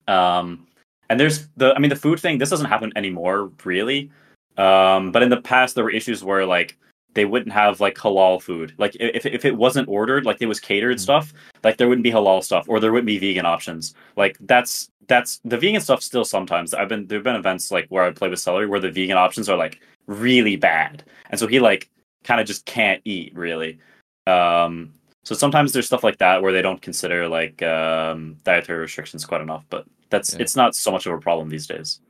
Um, and there's the I mean the food thing. This doesn't happen anymore, really. Um, but in the past there were issues where like they wouldn't have like halal food. Like if if it wasn't ordered, like it was catered Mm. stuff, like there wouldn't be halal stuff or there wouldn't be vegan options. Like that's that's the vegan stuff still sometimes. I've been there've been events like where I play with Seleri where the vegan options are like really bad. And so he like kind of just can't eat really. Um so sometimes there's stuff like that where they don't consider like um dietary restrictions quite enough, but that's Yeah. it's not so much of a problem these days.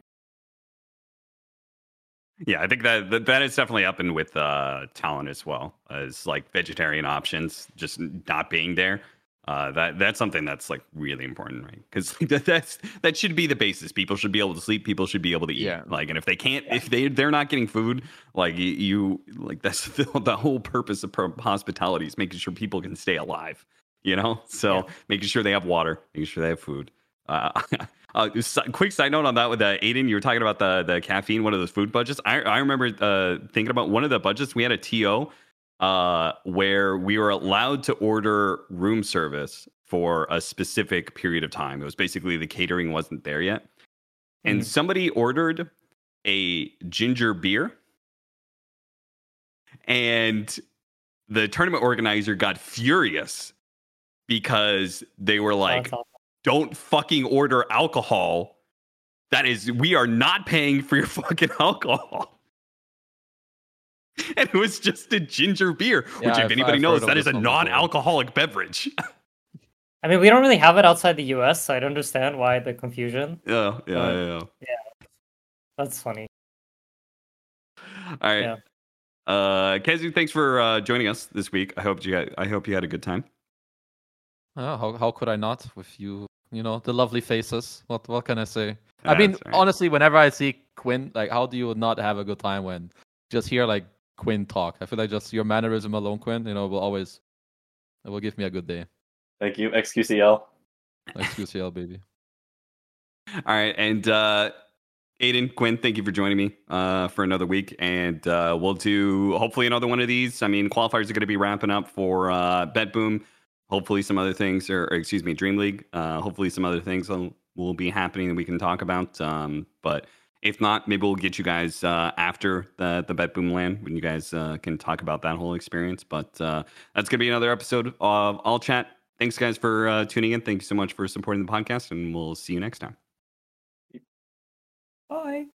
Yeah, I think that that, that is definitely up and with uh, talent as well as like vegetarian options just not being there. Uh, that that's something that's like really important, right? Because that, that's that should be the basis. People should be able to sleep. People should be able to eat. Yeah. Like, and if they can't, if they they're not getting food, like you, you like that's the, the whole purpose of hospitality is making sure people can stay alive. You know, so Yeah. making sure they have water, making sure they have food. Uh, uh, quick side note on that with uh, Aiden, you were talking about the the caffeine, one of those food budgets. I I remember uh, thinking about one of the budgets. We had a TO uh, where we were allowed to order room service for a specific period of time. It was basically the catering wasn't there yet, and Mhm. somebody ordered a ginger beer, and the tournament organizer got furious because they were Oh, like, awesome. Don't fucking order alcohol. That is, we are not paying for your fucking alcohol. And it was just a ginger beer, which, if I've- anybody I've knows, that is a non-alcoholic beverage. I mean, we don't really have it outside the U.S., so I don't understand why the confusion. yeah, yeah, Uh, yeah, yeah. That's funny. All right. Yeah. Uh, Khezu, thanks for uh, joining us this week. I hope you had, I hope you had a good time. Uh, how how could I not with you You know, the lovely faces. What what can I say? I mean, right. honestly, whenever I see Quinn, like, how do you not have a good time when just hear like Quinn talk? I feel like just your mannerism alone, Quinn, you know, will always it will give me a good day. Thank you, XQCL. Like QCL baby. All right, and uh, Aiden, Quinn, thank you for joining me uh, for another week, and uh, we'll do hopefully another one of these. I mean, qualifiers are going to be wrapping up for uh, BetBoom. Hopefully, some other things, or, or excuse me, DreamLeague. Uh, hopefully, some other things will, will be happening that we can talk about. Um, but if not, maybe we'll get you guys uh, after the the BetBoom land when you guys uh, can talk about that whole experience. But uh, that's going to be another episode of All Chat. Thanks, guys, for uh, tuning in. Thank you so much for supporting the podcast, and we'll see you next time. Bye.